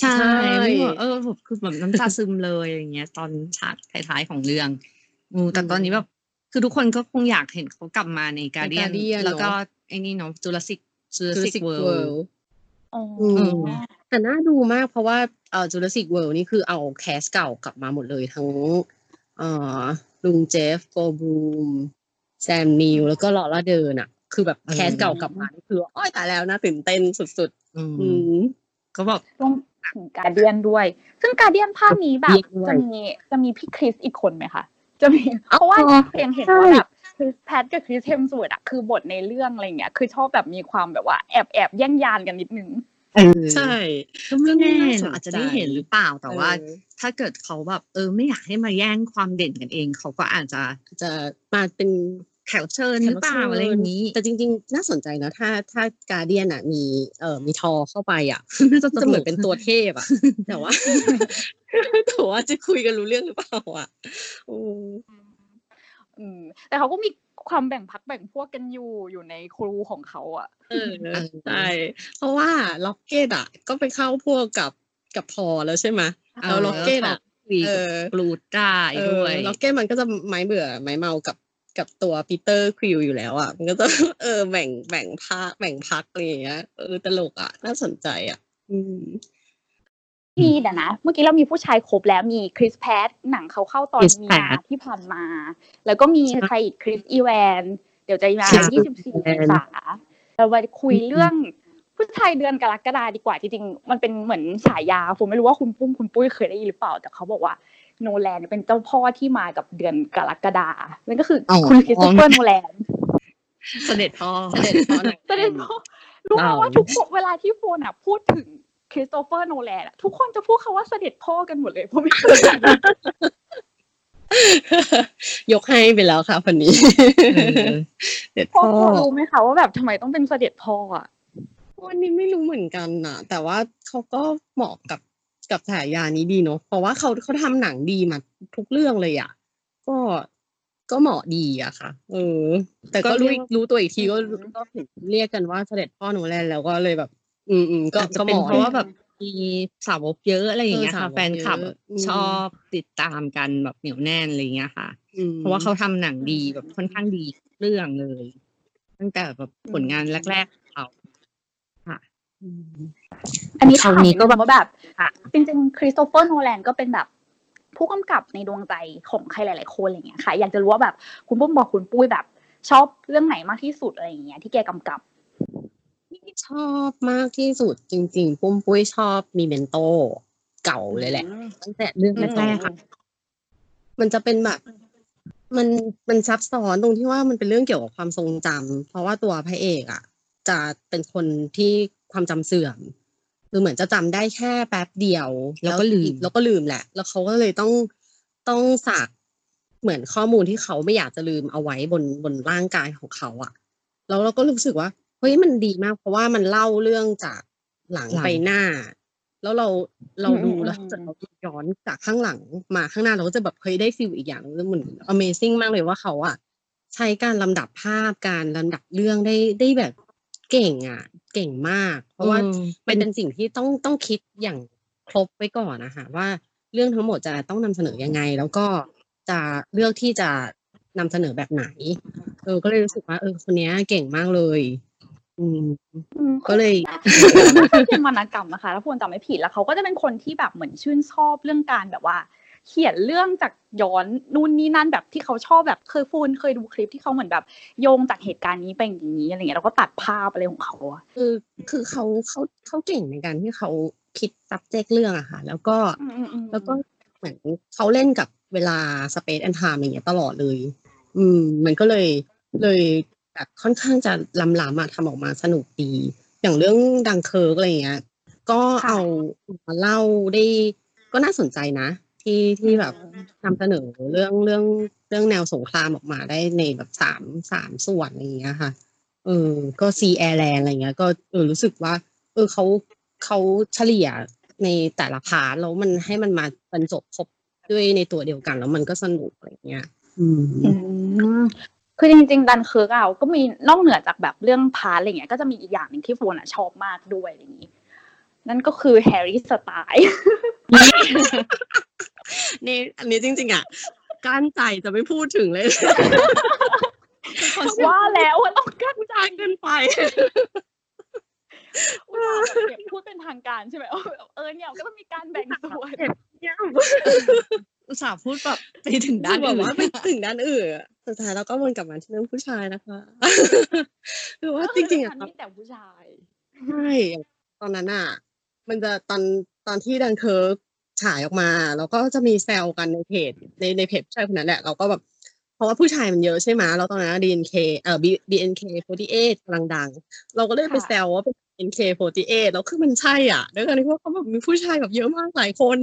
ใช่ใช่ไม่แบบเออแบบคือแบบน้ำตาซึมเลยอย่างเงี้ย ตอนฉากท้ายๆของเรื่องอืมแต่ตอนนี้แบบ คือทุกคนก็คงอยากเห็นเขากลับมาในการเดียน Guardian แล้วก็เนอะไอ้นี่เนาะจูราสสิกจูราสสิ Jurassic กเวิล World ดอ๋ออือืมมแต่น่าดูมากเพราะว่าเอ่อ Jurassic World นี่คือเอา cast เก่ากลับมาหมดเลยทั้งเอ่อลุงเจฟฟ์โกลด์บลูมแซมนีลแล้วก็ลอร่าเดิร์นอะคือแบบ cast เก่ากลับมานี่คืออุ๊ยตายแล้วนะตื่นเต้นสุดอืๆอืมมก็แบบรวมถึงการเดียนด้วย ซึ่งการเดียนภาคนี้แบบด้วยจะมีจะมีพี่คริสอีกคนไหมคะ จะมีอ๋อเพราะว่าเพลงเห็นใช่ว่าแบบคริสแพทกับคริสเฮมสวดอะคือบทในเรื่องอะไรเงี้ย คือชอบแบบมีความแบบว่าแอบแอบแย่งยานกันนิดนึงเออใช่ก็ไม่แน่น่าสนเราอาจจะได้เห็นหรือเปล่าแต่ว่าเออถ้าเกิดเขาแบบเออไม่อยากให้มาแย่งความเด่นกันเอง เขาก็อาจจะจะมาเป็นแขกรับเชิญหรือเปล่าอะไรอย่างนี้ แต่จริง ๆ น่าสนใจนะ ถ้าถ้าGuardian อะมีเอ่อมีทอเข้าไปอะน่าจะจะเหมือนตลกเป็นตัวเทพอะ แต่ว่า แต่ว่าจะคุยกันรู้เรื่องหรือเปล่าอะอืมอืม แต่เขาก็มีความแบ่งพรรคแบ่งพวกกันอยู่อยู่ใน crew ของเขาอะเออใช่เพราะว่า Rocket อะ ก็ไปเข้าพวกกับกับทอแล้วใช่ไหมเออแล้ว Rocket อะคุยกับ Groot ได้ด้วยเออเออ Rocket มันก็จะไม้เบื่อไม้เมากับกับตัวปีเตอร์ควิวอยู่แล้วอะ มันก็จะเออแบ่งแบ่งภาคแบ่งพักอะไรอย่างเงี้ยเออตลกอะ น่าสนใจอะ อืม มีเดี๋ยวนะ เมื่อกี้เรามีผู้ชายครบแล้วมีคริสแพทหนังเขาเข้าตอน Chris มีนา Pratt ที่ผ่านมา แล้วก็มีใช่ใครอีกคริสอีแวน เดี๋ยวจะมา Chris 24เมษาเราไปคุยเรื่องผู้ชายเดือนกรกฎาดีกว่าจริงๆมันเป็นเหมือนฉายาผมไม่รู้ว่าคุณปุ้มคุณปุ้ยเคยได้ยินหรือเปล่า แต่เขาบอกว่าโนแลนเป็นเจ้าพ่อที่มากับเดือนกรกฎานั่นก็คือออคุณคริสโตเฟอร์โนแลนเสด็จพ่อเสด็จพ่อหนังแสดงว่ารู้ไหมว่าทุกคนเวลาที่โฟนอะพูดถึง คริสโตเฟอร์โนแลนอะทุกคนจะพูดคาว่าเสด็จพ่อกันหมดเลยเพราะไม่เคยเห็นยกให้ไปแล้วค่ะคนนี้เออเด็ดพ่อพ่อรู้ไหมคะว่าแบบทำไมต้องเป็นเสด็จพ่ออะวันนี้ไม่รู้เหมือนกันน่ะแต่ว่าเขาก็เหมาะกับกับฉายานี้ดีเนาะเพราะว่าเขาเขาทำหนังดีมาทุกเรื่องเลยอะ ก็ก็เหมาะดีอะค่ะ เออ แต่ก็ก็เรีรู้ยกอีกรู้ตัวอีกทีก็อืมก็เห็นเรียกกันว่าเสด็จพ่อโนแลนแล้วก็เลยแบบ อืมอืมก็อาจจะก็เป็นหมอเพราะว่าแบบมีสาวกเยอะอะไรอย่างเงี้ยเออค่ะสาวกแฟนคลับเยอะอืมชอบติดตามกันแบบเหนียวแน่นอะไรอย่างเงี้ยค่ะอืมเพราะว่าเขาทำหนังดีแบบค่อนข้างดีเรื่องเลย ตั้งแต่แบบผลงานแรกๆของเขาอืมอันนี้คราวถามนี้นี้ก็ก็แบบว่าแบบจริงๆคริสโตเฟอร์โนแลนก็เป็นแบบผู้กำกับในดวงใจของใครหลาย ๆ คนอะไรเงี้ยค่ะ อยากจะรู้ว่าแบบคุณปุ้มบอกคุณปุ้ยแบบ ชอบเรื่องไหนมากที่สุดอะไรอย่างเงี้ยที่แกกำกับที่ ชอบมากที่สุดจริง ๆ ปุ้มปุ้ยชอบ Memento เก่าเลยแหละ ตั้งแต่เรื่องอืมแรกๆอะมันจะเป็นแบบมันมันซับซ้อนตรงที่ว่ามันเป็นเรื่องเกี่ยวกับความทรงจำเพราะว่าตัวพระเอกอะ จะเป็นคนที่ความจำเสื่อมคือเหมือนจะจำได้แค่แป๊บเดียว แล้วก็ลืมแล้วก็ลืมแหละ แล้วเขาก็เลยต้องต้องสากเหมือนข้อมูลที่เขาไม่อยากจะลืมเอาไว้บนบนร่างกายของเขาอะแล้วเราก็รู้สึกว่า เฮ้ยมันดีมาก เพราะว่ามันเล่าเรื่องจากหลังหลังไปหน้า แล้วเราเราดูอืมแล้วอืมจะเราย้อนจากข้างหลังมาข้างหน้าเราก็จะแบบเฮ้ยได้ฟิลอีกอย่างหนึงเหมือน Amazing มากเลยว่าเขาอะใช้การลำดับภาพการลำดับเรื่องได้ได้แบบเก่งอะเก่งมาก เพราะว่าอืมมันเป็นสิ่งที่ต้องต้องคิดอย่างครบไว้ก่อนนะคะว่าเรื่องทั้งหมดจะต้องนำเสนอยังไง แล้วก็จะเลือกที่จะนำเสนอแบบไหนเออก็เลยรู้สึกว่าเออคนเนี้ยเก่งมากเลย อืม อืม ก็เลย เขาเป็นวรรณกรรมนะคะถ้าพวนจำไม่ผิดแล้วเขาก็จะเป็นคนที่แบบเหมือนชื่นชอบเรื่องการแบบว่า เขียนเรื่องจากย้อนนู่นนี่นั่นแบบที่เขาชอบแบบเคยฟูนเคยดูคลิปที่เขาเหมือนแบบโยงจากเหตุการณ์นี้ไปอย่างนี้อะไรเงี้ยแล้วก็ตัดภาพอะไรของเขาอะคือคือเขาเขาเขาเก่งในการที่เขาคิด subject เรื่องอะค่ะ แล้วก็อืมอืมอืมแล้วก็เหมือนเขาเล่นกับเวลา space and time อย่างเงี้ยตลอดเลย อืม มันก็เลยเลย แบบค่อนข้างจะล้ำๆอะทำออกมาสนุกดี อย่างเรื่องดังเคิร์กอะไรเงี้ย ก็เอามาเล่าได้ก็น่าสนใจนะ ที่ที่แบบนำเสนอเรื่องเรื่องเรื่องแนวสงครามออกมาได้ในแบบสามสามส่วนอะไรอย่างเงี้ยค่ะเออก็ sea air land อะไรเงี้ย ก็เออรู้สึกว่า เออเขาเขาเฉลี่ยในแต่ละ part แล้วมันให้มันมาบรรจบครบด้วยในตัวเดียวกัน แล้วมันก็สนุกอะไรเงี้ย อืม คือจริงๆดันเคิร์กอะก็มีนอกเหนือจากแบบเรื่อง part อะไรเงี้ยก็จะมีอีกอย่างหนึ่งที่ฟูนอะชอบมากด้วยอะไรอย่างนี้ นั่นก็คือแฮร์รี่สไตล์นี่อันนี้จริง ๆ อะกั้นใจจะไม่พูดถึงเลยว่าแล้วว่าต้องกลั้นใจจางเกินไปอุตส่าห์แบบเก็บพูดเป็นทางการใช่ไหมเออเออเนี่ยก็ต้องมีการแบ่งส่วน อุตส่าห์พูดแบบไปถึงด้านแบบอื่นว่าไปถึงด้านอื่นอะสุดท้ายเราก็วนกลับมาที่เรื่องผู้ชายนะคะคือว่าจริงๆอะมันมีแต่ผู้ชายใช่ตอนนั้นอะ มันจะตอนตอนที่ดันเคิร์กฉายออกมาแล้วก็จะมีแซวกันในเพจในในเพจผู้ชายคนนั้นแหละ เราก็แบบเพ ราะว่าผู้ชายมันเยอะใช่ไหมแล้วตอนนั้น DNK เอ่อ B- BNK48 กำลังดัง เราก็เลยไปค่ะแซวว่าเป็น BNK48 แล้วคือมันใช่อะด้วยกันที่ว่าเขาแบบมีผู้ชายแบบเยอะมากหลายคน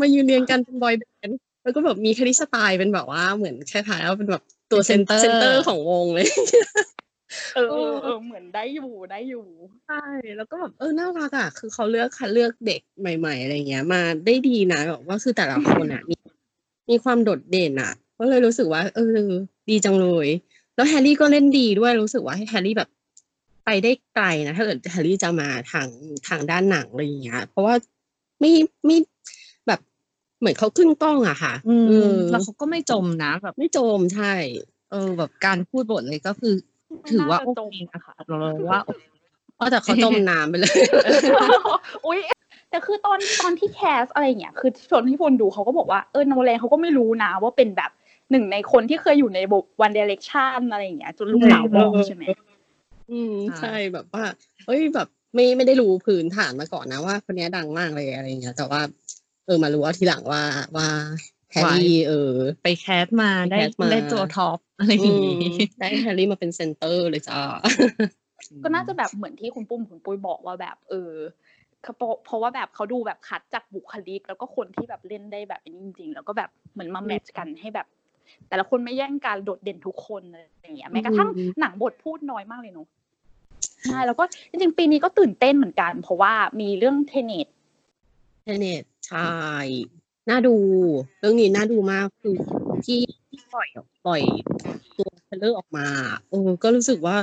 มายืนเรียงกันเป็นบอยแบนด์แล้วก็แบบมีแฮร์รี่สไตล์เป็นแบบว่าเหมือนคล้ายๆว่าเป็นแบบตัว center center ของวงเลยเออเออเออเหมือนได้อยู่ได้อยู่ใช่แล้วก็แบบเออน่ารักอะคือเขาเลือกคัดเลือกเด็กใหม่ ๆ อะไรเงี้ย มาได้ดีนะแบบว่าคือแต่ละคนอะมีมีความโดดเด่นอะ ก็เลยรู้สึกว่า เออ ดีจังเลย แล้วแฮร์รี่ก็เล่นดีด้วยรู้สึกว่าให้แฮร์รี่แบบไปได้ไกลนะถ้าเกิดแฮร์รี่จะมาทางทางด้านหนังอะไรอย่างเงี้ย เพราะว่าไม่ไม่แบบเหมือนเขาขึ้นกล้องอะค่ะ อืมเออแล้วเขาก็ไม่จมนะแบบไม่จมใช่ เออ แบบการพูดบทเลยก็คือ ถือว่าไม่โอน่าจะจมโอเคนะคะเราเลยว่าโอเคเพราะแต่เขาจมน้ำไปเลยอุ้ยแต่คือตอนตอนที่ cast อะไรเงี้ยคือชวนที่พลดูเขาก็บอกว่าเออโนแลนเขาก็ไม่รู้นะว่าเป็นแบบ หนึ่งในคนที่เคยอยู่ในบวันเดเร c ชันอะไรอย่างเงี้ยจนลูกสาวบอกใช่ไหมอืมใช่ใช่แบบว่าเอ้ยแบบไม่ไม่ได้รู้พื้นฐานมาก่อนนะว่า คนเนี้ยดังมากเลยอะไรอย่างเงี้ยแต่ว่า เออมารู้ว่าทีหลังว่าว่าแฮร์รี่เออ ไป cast มาได้ cast มาได้ตัว top อะไรอย่างงี้มได้แฮร์รี่มาเป็น center เลยจ้าก็น่าจะแบบเหมือนที่คุณปุ้มคุณปุ้ยบอกว่าแบบ เออเขาเพราะเพราะว่าแบบเขาดูแบบคัดจากบุคลิก แล้วก็คนที่แบบเล่นได้แบบนี้จริง ๆ แล้วก็แบบเหมือนมาแมทช์กันให้แบบ แต่ละคนไม่แย่งการโดดเด่นทุกคนอะไรอย่างเงี้ยแม้กระทั่งอืมหนังบทพูดน้อยมากเลยเนาะใช่แล้วก็จริงๆ ปีนี้ก็ตื่นเต้นเหมือนกัน เพราะว่ามีเรื่องเทเนตเทเน็ตใช่น่าดู เรื่องนี้น่าดูมากคือที่ที่ปล่อยปล่อยตัว trailer ออกมาเออก็รู้สึกว่า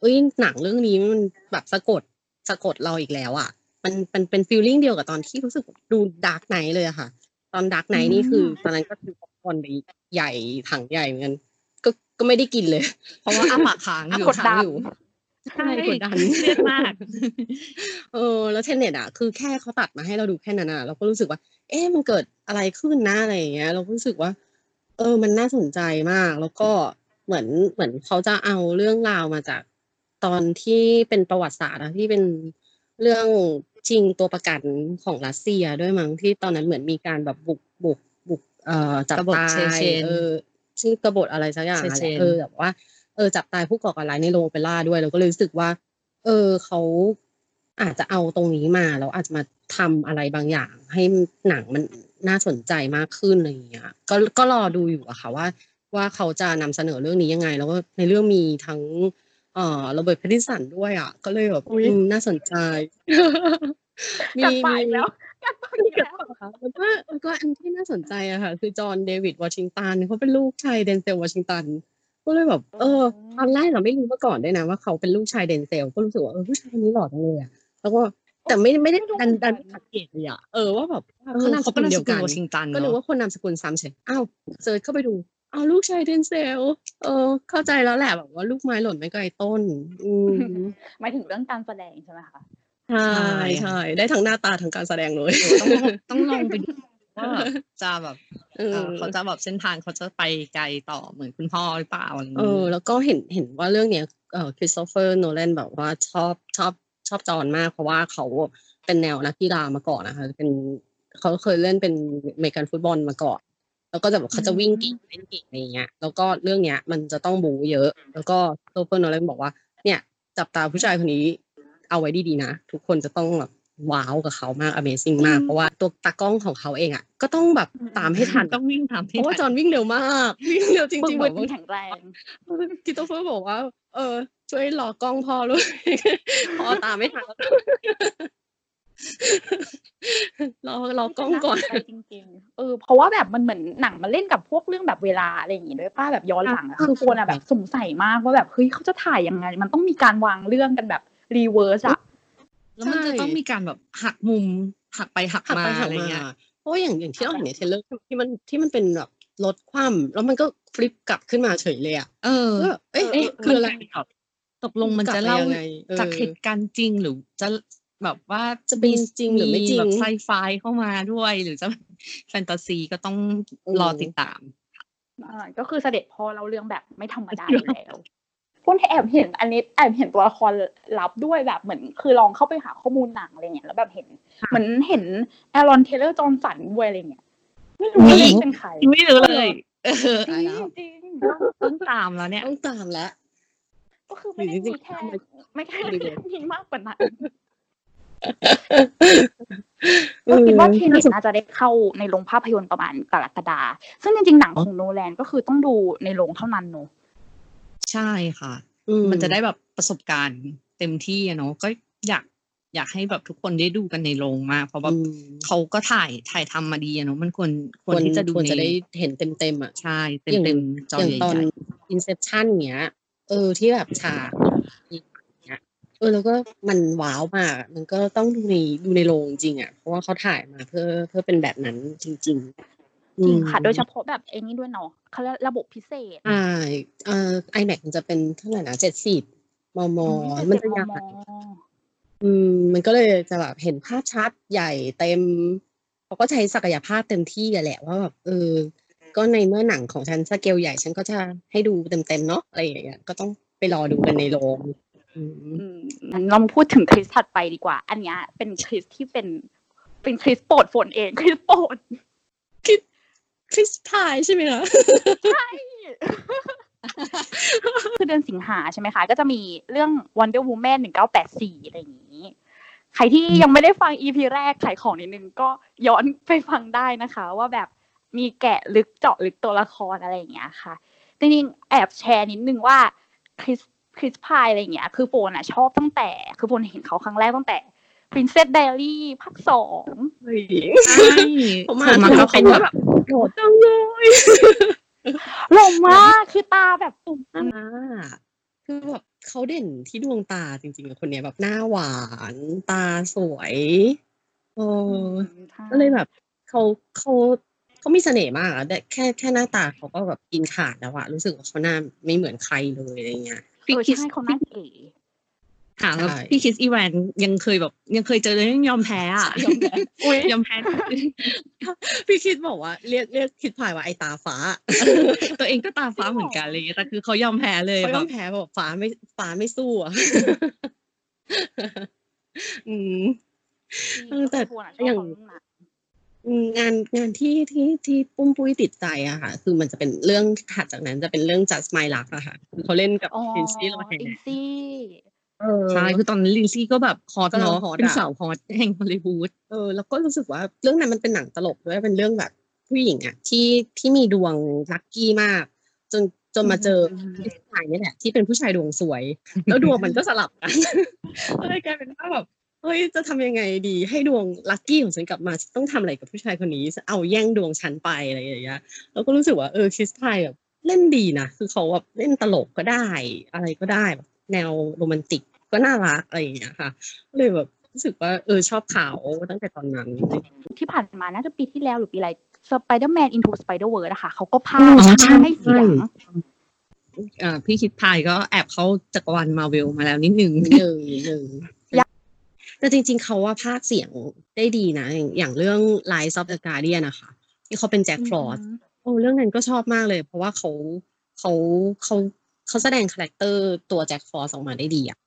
เอ้ยหนังเรื่องนี้มันแบบสะกดสะกดเราอีกแล้วอะ มันมันเป็น feeling เดียวกับตอนที่รู้สึกดู Dark Knight เลยอะค่ะต อน Dark Knight นี่คือ ตอนนั้นก็คือป๊อปคอร์นไปใหญ่ถังใหญ่เหมือนกันก็ก็ไม่ได้กินเลย เพราะว่าอ้าปากค้างอยู่ค้างอยู่กดดันใช่กดดันเครียดมาก เออ แล้ว Tenet อะ คือแค่เขาตัดมาให้เราดูแค่นั้นอะ เราก็รู้สึกว่า เอ๊ะ มันเกิดอะไรขึ้นนะอะไรอย่างเงี้ย เราก็รู้สึกว่า เออ มันน่าสนใจมาก แล้วก็เหมือนเหมือนเขาจะเอาเรื่องราวมาจาก ตอนที่เป็นประวัติศาสตร์อะที่เป็นเรื่อง ชิงตัวประกันของรัสเซียด้วยมั้งที่ตอนนั้นเหมือนมีการแบบบุกบุกบุกเอ่อจับกบฏตาเชเชยนเออชื่อกบฏอะไรสักอย่างอะเชไรเชนเออแบบว่าเออจับตายผู้ก่อการร้ายในโรงโอเปร่าด้วยเราก็เลยรู้สึกว่า เออเขาอาจจะเอาตรงนี้มาแล้วอาจจะมาทำอะไรบางอย่าง ให้หนังมันน่าสนใจมากขึ้นอะไรอย่างเงี้ยก็ก็รอดูอยู่อะค่ะว่า ว่าเขาจะนำเสนอเรื่องนี้ยังไง แล้วก็ในเรื่องมีทั้ง เอ่อโรเบิร์ตแพตตินสันด้วยอะ ก็เลยแบบอุ๊ยอืมน่าสนใจ มีกัดปากมีอีกแล้วกัดปากอีกแล้ว แล้วก็แล้วก็อันที่น่าสนใจอะค่ะ คือจอห์นเดวิดวอชิงตันเขาเป็นลูกชายเดนเซลวอชิงตันก็เลยแบบเอออืมตอนแรกเราไม่รู้มาก่อนด้วยนะว่าเขาเป็นลูกชายเดนเซลก็รู้สึกว่าเออผู้ชายคนนี้หล่อจังเลยอะแล้วก็แต่ไม่ไม่ได้ดันดันสังเกตเลยอะเออว่าแบบเออเขานามสเขาเป็นนามสกุลกัน วอชิงตันก็นึกเนาะว่าคนนามสกุลซ้ำเฉยอ้าว search เข้าไปดู อ้าวลูกชายเดนเซล เออ เข้าใจแล้วแหละแบบว่าลูกไม้หล่นไม่ไกลต้น อืมหมายถึงเรื่องการแสดงใช่ไหมคะ ใช่ใช่ ได้ทั้งหน้าตาทั้งการแสดงเลย ต้องต้องลองไปดูว่าแบบจะแบบเออเออเขาจะแบบเส้นทางเขาจะไปไกลต่อเหมือนคุณพ่อหรือเปล่าอะไรอย่างนี้เออแล้วก็เห็นเห็นว่าเรื่องเนี้ยเออคริสโตเฟอร์โนแลนแบบว่าชอบชอบชอบจอห์นมาก เพราะว่าเขาเป็นแนวนักกีฬามาก่อนนะคะเป็นเขาเคยเล่นเป็นอเมริกันฟุตบอลมาก่อน แล้วก็จะแบบเขาจะวิ่งเก่งเล่นเก่งอะไรอย่างเงี้ย แล้วก็เรื่องเนี้ย มันจะต้องบู๊เยอะ แล้วก็คริสโตเฟอร์โนแลนบอกว่า เนี่ย จับตาผู้ชายคนนี้เอาไว้ดีๆนะ ทุกคนจะต้องแบบว้าวกับเขามาก Amazing มาก เพราะว่าตัวตากล้องของเขาเองอะ ก็ต้องแบบตามให้ทันต้องวิ่งตามเพให้ทันเพราะว่าจอห์นวิ่งเร็วมาก วิ่งเร็วจริงๆบึแบบกว่าๆแข็งแรงคริสโตเฟอร์บอกว่า เออ ช่วยรอกล้องพ่อด้วยพ่อตามไม่ทัน แล้วรอรอกล้องก่อนาสใจจริงๆเออเพราะว่าแบบมันเหมือนหนังมาเล่นกับพวกเรื่องแบบเวลาอะไรอย่างงี้ด้วยป้าแบบย้อนหลังอะอะคือโฟนอะแบบสงสัยมากว่าแบบเฮ้ยเขาจะถ่ายยังไง มันต้องมีการวางเรื่องกันแบบรีเวิร์สอะแล้วมันจะต้องมีการแบบหักมุมหักไปหักหักมาไปหักอะไรมาเงี้ยเพราะว่าอย่างอย่างที่เราเห็นในเทรลเลอร์ที่มันที่มันเป็นแบบรถคว่ำแล้วมันก็ฟลิปกลับขึ้นมาเฉยเลยอะเออก็แบบเอ๊ะเอ๊ะคืออะไรมันแบบตกลงมันจะเล่ากลับไปยังไงเออจากเหตุการณ์จริงหรือจะ แบบว่าจะเป็นจริงหรือไม่จริงแบบไซไฟเข้ามาด้วย หรือจะแฟนตาซีก็ต้องอืมรอติดตามอ่าก็คือเสด็จพ่อเราเรื่องแบบไม่ธรรมดาอยู่แล้วพวกแอบเห็นอันนี้แอบเห็นตัวละครลับด้วยแบบเหมือน คือลองเข้าไปหาข้อมูลหนังอะไรเงี้ยแล้วแบบเห็นเหมือนเห็นแอรอนเทเลอร์จอห์นสันด้วยอะไรเงี้ยไม่รู้ว่านี่เล่นเป็นใครไม่รู้เลยเออจตายริแล้งวจริงต้องตามแล้วเนี่ยต้องตามแล้วก็คือไม่ได้จริมีงๆแค่ทำไมไม่แค่ไม่ได้มีมากกว่านั้น ก็คิดว่าเทนเน็ตน่าจะได้เข้าในโรงภาพยนตร์ประมาณกรกฎาซึ่งจริงๆ หนังของโนแลนก็คือต้องดูในโรงเท่านั้นเนอะใช่ค่ะอืมันจะได้แบบประสบการณ์เต็มที่อะเนาะก็อยากอยากให้แบบทุกคนได้ดูกันในโรงมากเพราะว่าอืมเขาก็ถ่ายถ่ายทำมาดีอะเนาะมันควรคคววรรที่จะดูควรในจะได้เห็นเต็มๆอะใช่เต็อย่ามงเต็มจออย่างใหญ่ตอนๆ Inception เงี้ย เออที่แบบฉาก เงี้ยเออแล้วก็มันว้าวมากอะมันก็ต้องดูในดูในโรงจริงอะ เพราะว่าเขาถ่ายมาเพื่อเพื่อเป็นแบบนั้นจริง ๆ จริงอืมค่ะ โดยเฉพาะแบบไอ้นี่ด้วยเนาะเขาเรียกระบบพิเศษ อ่าเอ่อ iMac มันจะเป็นเท่าไหร่นะเจ็ดสิบมมอืมันจะ70ใหญ่มอืม มันก็เลยจะแบบเห็นภาพชัดใหญ่เต็มเขาก็ใช้ศักยภาพเต็มที่อะแหละว่าแบบเออ ก็ในเมื่อหนังของฉันสเกลใหญ่ฉันก็จะให้ดูเต็มๆเนาะอะไรอย่างเงี้ยก็ต้องไปรอดูกันในโรงอืมอืมงั้น เรามาพูดถึงคริสถัดไปดีกว่า อันเนี้ยเป็นคริสที่เป็น เป็นคริสโปรดฝนเองคริสโปรดคริสพายใช่ไหมคะคือเดือนสิงหาใช่ไหมคะ ก็จะมีเรื่อง Wonder Woman 1984 อะไรอย่างนี้ ใครที่ยังไม่ได้ฟัง EP แรกขายของนิดนึงก็ย้อนไปฟังได้นะคะ ว่าแบบมีแกะลึกเจาะลึกตัวละครอะไรอย่างเงี้ยค่ะจริงๆแอบแชร์นิดนึงว่าคริส คริสพายอะไรอย่างเงี้ย คือโฟนอะชอบตั้งแต่ คือโฟนเห็นเขาครั้งแรกตั้งแต่ Princess Diary ภาคสองใช่ผมมาผมมาคือก็เป็นเขาแบแบบบโหดจังเลยหล่อมากคือตาแบบตุ่มอ่าคือแบบเขาเด่นที่ดวงตาจริงๆอะคนเนี้ยแบบหน้าหวาน ตาสวยเออก็เลยแบบเขาเขาเขามีเสน่ห์มากอะแต่แค่แค่หน้าตาเขาก็แบบกินขาดแล้วอะรู้สึกว่าเขาหน้าไม่เหมือนใครเลยอะไรเงี้ย เออใช่เขาหน้าเก๋ค่ะแล้วใช่พี่คิสอีแวนยังเคยแบบ ยังเคยเจอเลยยังยอมแพ้อะยอมแพ้อุ้ยยอมแพ้พี่คิดบอกว่าเรียกเรียกคิดพายว่าไอตาฟ้า ตัวเองก็ตาฟ้าเหมือนกันเลยแต่คือเขายอมแพ้เลยเขาแบต้อบงแพ้แบบฟ้าไม่ฟ้าไม่สู้อะอืมเออแต่โฟนอะชอบอย่างเขาเรื่อ งนั้นอืมงานงานที่ที่ที่ปุ้มปุ้ยติดใจอะค่ะ คือมันจะเป็นเรื่องถัดจากนั้นจะเป็นเรื่อง Just My Luck อะค่ะคือเขาเล่นกับอ๋อลินซี่โลแฮนอินซี่เออใช่คือตอนนั้นลินซี่ก็แบบฮอตกำลังเนาะฮอตอะเป็นสาวฮอตแห่งฮอลลีวูดเออแล้วก็รู้สึกว่าเรื่องนั้นมันเป็นหนังตลกด้วยเป็นเรื่องแบบผู้หญิงอะที่ที่มีดวง lucky มาก จนจนมาเจอผู้ชายนี่แหละที่เป็นผู้ชายดวงซวย แล้วดวงมันก็สลับกันก็เลยกลายเป็นว่าแบบ เฮ้ยจะทำยังไงดีให้ดวง lucky ของฉันกลับมาฉันต้องทำอะไรกับผู้ชายคนนี้ เอาแย่งดวงฉันไปอะไรอย่างเงี้ยแล้วก็รู้สึกว่าเออคริสไพายแบบเล่นดีนะคือเขาแบบเล่นตลกก็ได้ อะไรก็ได้แบบแนวโรแมนติกก็น่ารักอะไรอย่างเงี้ยค่ะเลยแบบรู้สึกว่าเออชอบเขาตั้งแต่ตอนนั้น ที่ผ่านมาน่าจะปีที่แล้วหรือปีอะไร Spider-Man Into Spider-Verse นะคะเขาก็พาอ๋อพาให้เสียงอ่าพี่คิดพายก็แอบเข้าจักรวาลมาเวลมาแล้วนิดนึงหนึ่งหนึ่ง แต่จริง ๆ เขาว่าภาคเสียงได้ดีนะ อย่างอย่างเรื่อง Rise of the Guardian นะคะที่เขาเป็นแจ็คฟรอสโอ้เรื่องนั้นก็ชอบมากเลย เพราะว่าเขาเขาเขาเขาแสดง character ตัวแจ็คฟรอสออกมาได้ดีอะ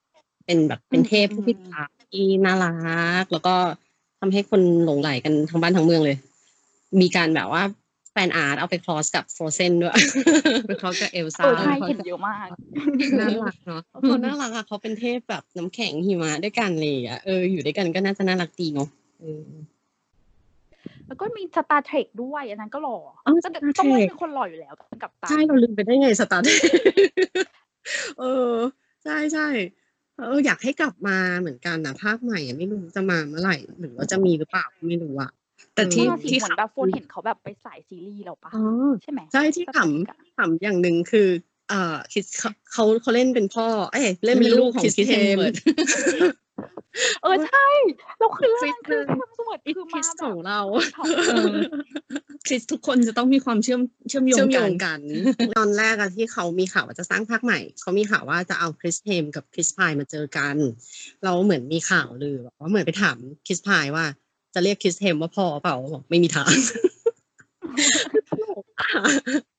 เป็นแบบเป็นเทพผู้พิทักษ์ที่น่ารัก แล้วก็ทำให้คนหลงใหลกันทั้งบ้านทั้งเมืองเลย มีการแบบว่า fan art เอาไป cross กับ Frozen ด้วยเป็นเขากับเอลเอซ่าอใช่เห็นเยอะมากน่ารักเนาะเขาน่ารักอะเขาเป็นเทพแบบน้ำแข็งหิมะด้วยกันเลยอะเอออยู่ด้วยกันก็น่าจะน่ารักดีเนาะเออแล้วก็มี Star Trek ด้วยอันนั้นก็หล่ออ๋อก็ Star ต้องเล่น Trek เป็นคนหล่ออยู่แล้วกับตาใช่เราลืมไปได้ไงสตาร์ทเออใช่ใช่เอออยากให้กลับมาเหมือนกันนะภาคใหม่อะไม่รู้จะมาเมื่อไหร่ หรือว่าจะมีหรือเปล่าไม่รู้อะ แต่ที่ที่ที่เหมือนแบบโฟนเห็นเขาแบบไปสายซีรีส์แล้วปะอ๋อใช่ไหมใช่ที่ Star ข Trek อะำขำอย่างหนึ่งคือเอ่อคิดเขาเขาเขาเล่นเป็นพ่อ เอ้ยเล่นเป็นลูกของ Chris คิสเทม Hemsworth เออใช่แล้วคือคริเรื่อสงคือคือความสวยอีคือคิมาสแบขอบงเราท็อปเออคริสทุกคนจะต้องมีความเชื่อมเชื่อมโยเชื่องมโยกันงกันตอนแรกอะที่เขามีข่าวว่าจะสร้างภาคใหม่ เขามีข่าวว่าจะเอาคริสเทมกับคริสพายมาเจอกัน เราเหมือนมีข่าวลือแบบว่าเหมือนไปถามคริสพายว่า จะเรียกคริสเทมว่าพ่อเปล่าบอกไม่มีทาง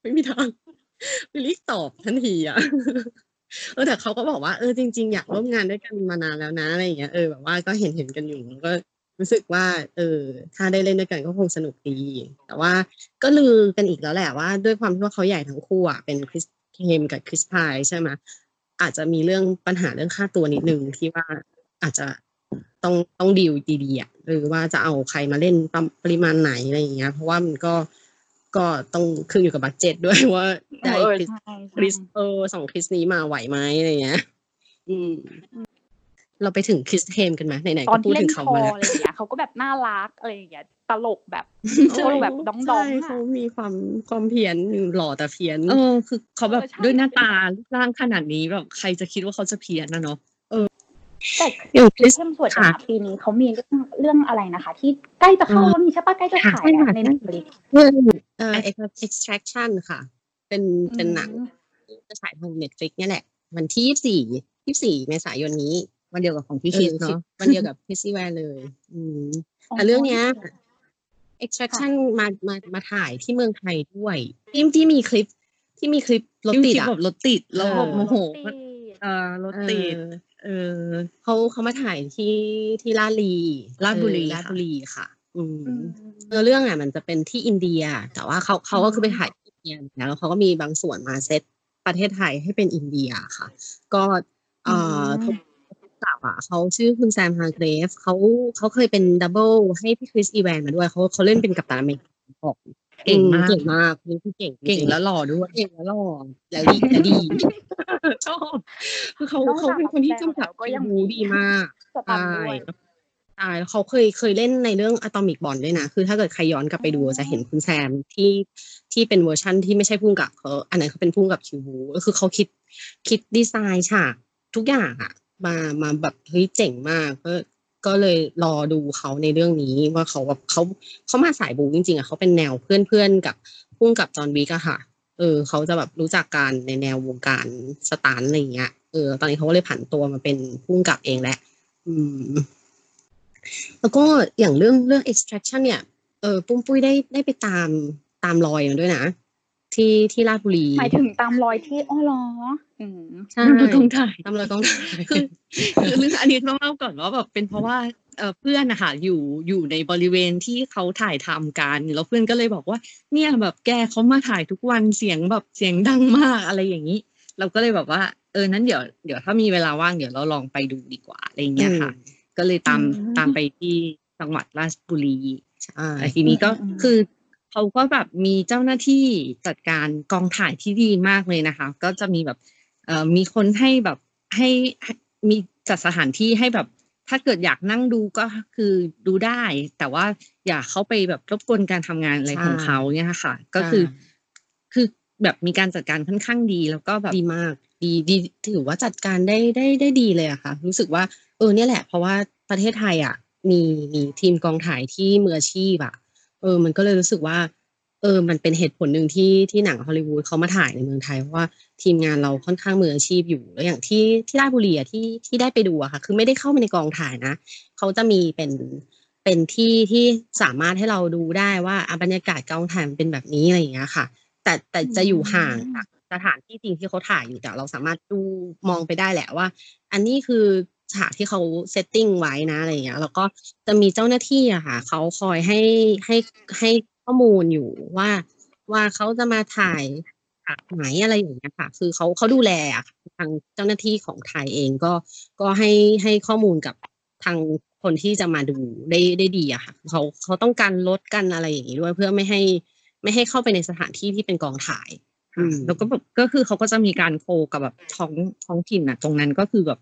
ไม่มีทางไปรีบตอบทันทีอะเออแต่เขาก็บอกว่าเออจริง ๆ อยากร่วมงานด้วยกันมานานแล้วนะอะไรอย่างเงี้ยเออแบบว่าก็เห็นเห็นกันอยู่ก็รู้สึกว่า เออ ถ้าได้เล่นด้วยกันก็คงสนุกดี แต่ว่าก็ลือกันอีกแล้วแหละว่า ด้วยความที่ว่าเขาใหญ่ทั้งคู่อะเป็นคริสเคมกับคริสพายใช่ไหมอาจจะมีเรื่องปัญหาเรื่องค่าตัวนิดนึงที่ว่าอาจจะ ต้องต้องดีลดีๆอะหรือว่าจะเอาใครมาเล่นปริมาณไหนอะไรอย่างเงี้ย เพราะว่ามันก็ก็ต้องขึ้นอยู่กับบัตเจ็ตด้วยว่าได้เออคริสใช่คริสเออสองคริสนี้มาไหวไหมอะไรเงี้ย อืม เราไปถึงคริสเทมกันไหมไหนๆตอก็นพูที่ดเล่ถึนงคเขาอมาแล้วอะไรอย่างเงี้ยเขาก็แบบน่ารักอะไรอย่างเงี้ยตลกแบบตลกแบบดองดองใช่เขามีความความเพี้ยนหล่อแต่เพี้ยนเออคือเขาแบบเออใช่ด้วยหน้าตารูปร่างขนาดนี้แบบใครจะคิดว่าเขาจะเพี้ยนนะเนาะ แต่อย่างคริสเข้มส่วนค่ะปีนี้เขามีเรื่องเรื่องอะไรนะคะ ที่ใกล้จะเข้าแล้วนี่ใช่ปะใกล้จะฉายใช่ค่ะอะใน Netflix เรื่องเอ่อ extraction ค่ะ เป็นเป็นหนังอืมจะฉายทาง Netflix เนี่ยแหละ วันที่ยี่สี่ยี่สี่เมษายนนี้ วันเดียวกับของพี่คิดเนาะวันเดียวกับพิซซี่แวร์เลย อืมแต่เรื่องเนี้ย extraction มามามาถ่ายที่เมืองไทยด้วยที่ที่มีคลิปที่มีคลิปรถติดที่อะแบบรถติดแล้วแบบเออโมโหรถติดเออรถติด เออเขาเขามาถ่ายที่ที่ราชบุรีราชบุรีเออราชค่ะบุรีค่ะ อืมอืมเออเรื่องอะมันจะเป็นที่อินเดีย แต่ว่าเขาเขาก็คือไปถ่ายที่อินเดียนะแล้วเขาก็มีบางส่วนมาเซตประเทศไทยให้เป็นอินเดียค่ะ ก็เอ่ออืมกับอะเขาชื่อคุณแซมฮาร์เกรฟเขาเขาเคยเป็น double ให้พี่คริสอีแวนมาด้วยเขาเขาเล่นเป็นกัปตันอเมริกาบอก เก่งมากเก่งมากนี่คือเก่งเก่งจริๆแล้วหล่อด้วยเก่งแล้วหล่อแล้วดีและดีชอบคือเขานอกเขาจากเป็นคนที่นักแสดงกำกับแล้วก็ยังมูมีดีมากสตันด้วยใช่แล้วเขาเคยเคยเล่นในเรื่อง Atomic Bond ด้วยนะ คือถ้าเกิดใครย้อนกลับไปดูอ๋อจะเห็นคุณแซมที่ที่เป็นเวอร์ชั่นที่ไม่ใช่พุ่งกับเขาอันนั้นเขาเป็นพุ่งกับคิวบูก็คือเขาคิดคิดดีไซน์ฉากทุกอย่างอะมามาแบบเฮ้ยเจ๋งมากก็ ก็เลยรอดูเขาในเรื่องนี้ว่าเขาแบบเขาเขามาสายบูจริงๆอะเขาเป็นแนวเพื่อนๆกับพุ่งกับจอห์นวิกอะค่ะ เออเขาจะแบบรู้จักกันในแนววงการสตาร์อะไรอย่างเงี้ย เออ ตอนนี้เขาก็เลยผันตัวมาเป็นพุ่งกับเองแหละ อืม แล้วก็อย่างเรื่องเรื่อง extraction เนี่ย เออปุ้มปุ้ยได้ได้ไปตามตามรอยมันด้วยนะ ที่ที่ราชบุรีหมายถึงตามรอยที่อ้อเหรออืมใช่กองถ่ายตามรอยกองถ่ายคือคือเรื่องอันนี้ต้องเล่าก่อนว่าแบบเป็นเพราะว่าเอ่อเพื่อนนะคะอยู่อยู่ในบริเวณที่เขาถ่ายทำกันแล้วเพื่อนก็เลยบอกว่า เนี่ยแบบแกเขามาถ่ายทุกวันเสียงแบบเสียงดังมากอะไรอย่างนี้ เราก็เลยแบบว่า เออนั้นเดี๋ยวเดี๋ยวถ้ามีเวลาว่างเดี๋ยวเราลองไปดูดีกว่าอะไรอย่างเงี้ยค่ะ ก็เลยตามอืมตามไปที่จังหวัดราชบุรีใช่แต่ทีนี้ก็อืมคือ เขาก็แบบมีเจ้าหน้าที่จัดการกองถ่ายที่ดีมากเลยนะคะ ก็จะมีแบบเอ่อมีคนให้แบบให้ให้มีจัดสถานที่ให้แบบ ถ้าเกิดอยากนั่งดูก็คือดูได้ แต่ว่าอย่าเข้าไปแบบรบกวนการทำงานอะไรของเขาเนี่ยค่ะ ก็คือ คือแบบมีการจัดการค่อนข้างดี แล้วก็แบบดีมาก ดีดีถือว่าจัดการได้ได้ได้ดีเลยอะค่ะ รู้สึกว่า เออเนี่ยแหละ เพราะว่าประเทศไทยอะมีมีทีมกองถ่ายที่มืออาชีพอะ เออ มันก็เลยรู้สึกว่า เออ มันเป็นเหตุผลหนึ่งที่ที่หนังฮอลลีวูดเขามาถ่ายในเมืองไทยเพราะว่าทีมงานเราค่อนข้างมืออาชีพอยู่แล้วอย่างที่ที่ราชบุรีอะที่ที่ได้ไปดูอะค่ะ คือไม่ได้เข้าไปในกองถ่ายนะเขาจะมีเป็นเป็นที่ที่สามารถให้เราดูได้ว่าอะบรรยากาศกองถ่ายมันเป็นแบบนี้อะไรอย่างเงี้ยค่ะ แต่แต่จะอยู่ห่างจากสถานที่จริงที่เขาถ่ายอยู่แต่เราสามารถดูมองไปได้แหละว่า อันนี้คือ ฉากที่เขาเซตติ้งไว้นะอะไรอย่างเงี้ยแล้วก็จะมีเจ้าหน้าที่อะค่ะเขาคอยให้ให้ให้ข้อมูลอยู่ว่าว่าเขาจะมาถ่ายฉากไหนอะไรอย่างเงี้ยค่ะ คือเขาเขาดูแลอะค่ะทางเจ้าหน้าที่ของไทยเองก็ก็ให้ให้ข้อมูลกับทางคนที่จะมาดูได้ได้ดีอะค่ะเขาเขาต้องการลดกันอะไรอย่างงี้ด้วย เพื่อไม่ให้ไม่ให้เข้าไปในสถานที่ที่เป็นกองถ่ายอืมแล้วก็แบบก็คือเขาก็จะมีการโคกับแบบท้องท้องถิ่นอะ ตรงนั้นก็คือแบบ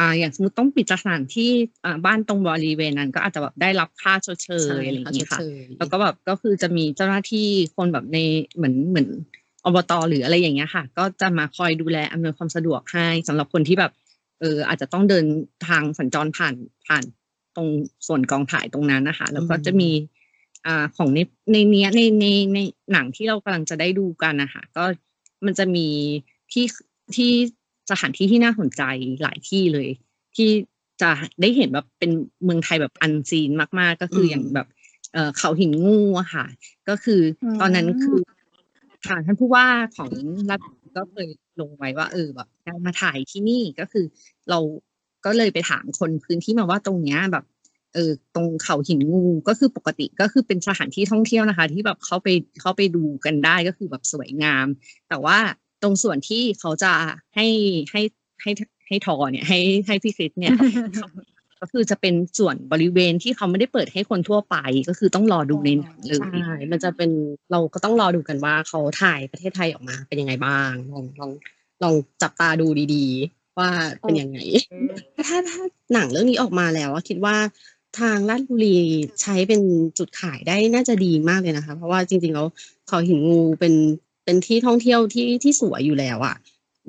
อ่าอย่างสมมติต้องปิดสถานที่อ่าบ้านตรงบริเวณนั้น ก็อาจจะแบบได้รับค่าชดเชยอะไรอย่างเงี้ยค่ะแล้วก็แบบก็คือจะมีเจ้าหน้าที่คนแบบในเหมือนเหมือนอบตหรืออะไรอย่างเงี้ยค่ะ ก็จะมาคอยดูแลอำนวยความสะดวกให้สำหรับคนที่แบบเอออาจจะต้องเดินทางสัญจรผ่านผ่านตรงส่วนกองถ่ายตรงนั้นนะคะ แล้วก็จะมีอ่าของในในเนี้ยในในในหนังที่เรากำลังจะได้ดูกันนะคะก็มันจะมีที่ที่ สถานที่ที่น่าสนใจหลายที่เลย ที่จะได้เห็นแบบเป็นเมืองไทยแบบอันซีนมาก ๆ ก็คืออย่างแบบเอ่อเขาหินงูอะค่ะ ก็คือตอนนั้นคือทางท่านผู้ว่าของรัฐก็เคยลงไว้ว่า เออแบบมาถ่ายที่นี่ก็คือ เราก็เลยไปถามคนพื้นที่มาว่าตรงเนี้ยแบบเออตรงเขาหินงูก็คือปกติก็คือเป็นสถานที่ท่องเที่ยวนะคะ ที่แบบเขาไปเขาไปดูกันได้ก็คือแบบสวยงาม แต่ว่า ตรงส่วนที่เขาจะให้ให้ให้ให้ทอเนี่ยให้ให้พี่คริสเนี่ยก็คือจะเป็นส่วนบริเวณที่เขาไม่ได้เปิดให้คนทั่วไปก็คือต้องรอดูในหนังเลยใช่มันจะเป็นเราก็ต้องรอดูกันว่าเขาถ่ายประเทศไทยออกมาเป็นยังไงบ้างลองลองลองจับตาดูดีๆ ว่าเป็นยังไง ถ้าถ้าหนังเรื่องนี้ออกมาแล้วอะคิดว่าทางราชบุรีใช้เป็นจุดขายได้น่าจะดีมากเลยนะคะ เพราะว่าจริงๆแล้วเขาหินงูเป็น เป็นที่ท่องเที่ยวที่ที่สวยอยู่แล้วอะ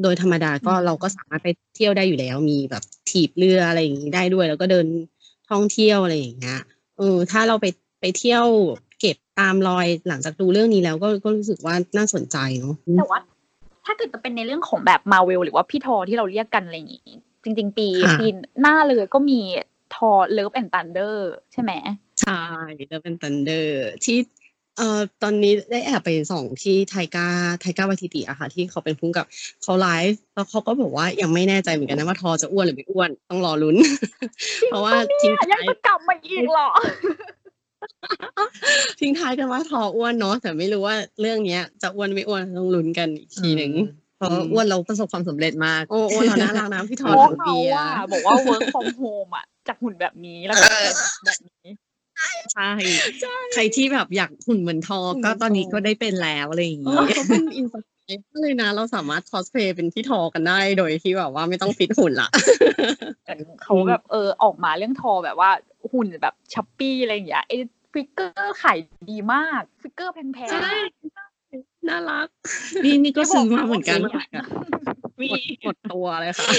โดยธรรมดาก็เราก็สามารถไปเที่ยวได้อยู่แล้ว มีแบบถีบเรืออะไรอย่างนี้ได้ด้วย แล้วก็เดินท่องเที่ยวอะไรอย่างเงี้ยเออถ้าเราไปไปเที่ยวเก็บตามรอยหลังจากดูเรื่องนี้แล้วก็ก็รู้สึกว่าน่าสนใจเนาะแต่ว่าถ้าเกิดจะเป็นในเรื่องของแบบมาเวลหรือว่าพี่ทอที่เราเรียกกันอะไรอย่างงี้จริง ๆ ปีค่ะปีหน้าเลยก็มี Thor Love and Thunder ใช่ไหมใช่แล้วเป็น Thunder ที่ เอ่อตอนนี้ได้แอบไปส่องที่ไทก้าไทก้าวาทิติอะค่ะ ที่เขาเป็นผู้กำกับเขาไลฟ์แล้วเขาก็บอกว่ายังไม่แน่ใจเหมือนกันนะว่าทอจะอ้วนหรือไม่อ้วนต้องรอลุ้น เพราะว่าทิ้งยังท้ายจะกลับมาอีกเหรอทิ้งท้ายกันว่าทออ้วนเนาะแต่ไม่รู้ว่าเรื่องเนี้ย จะอ้วนไม่อ้วนต้องลุ้นกันอีกทีหนึ่งเพราะอ้วนเราประสบความสำเร็จมากโอ้โอ้เราน่ารักนะพี่ทอโอ้ถังเขาเบียร์ว่าบอกว่า work from home อะจากหุ่นแบบนี้แล้วก็แบบนี้ ใช่ใครที่แบบอยากหุ่นเหมือนทอ ก็ตอนนี้ก็ได้เป็นแล้วอะไรอย่างเอนี้อเขาเป็นอินสตาแกรมเลยนะ เราสามารถคอสเพลย์เป็นพี่ทอกันได้โดยที่แบบว่าไม่ต้องฟิตหุ่นละเขาแบบเออออกมาเรื่องทอแบบว่าหุ่นแบบ chubby อะไรอย่างเงี้ยไอ้ figure ขายดีมาก figure แพงใช่ๆ น่ารัก นี่นี่ก็ซื้อมาเหมือนกันไม่บอกนะมีหมดหมดตัวเลยค่ะ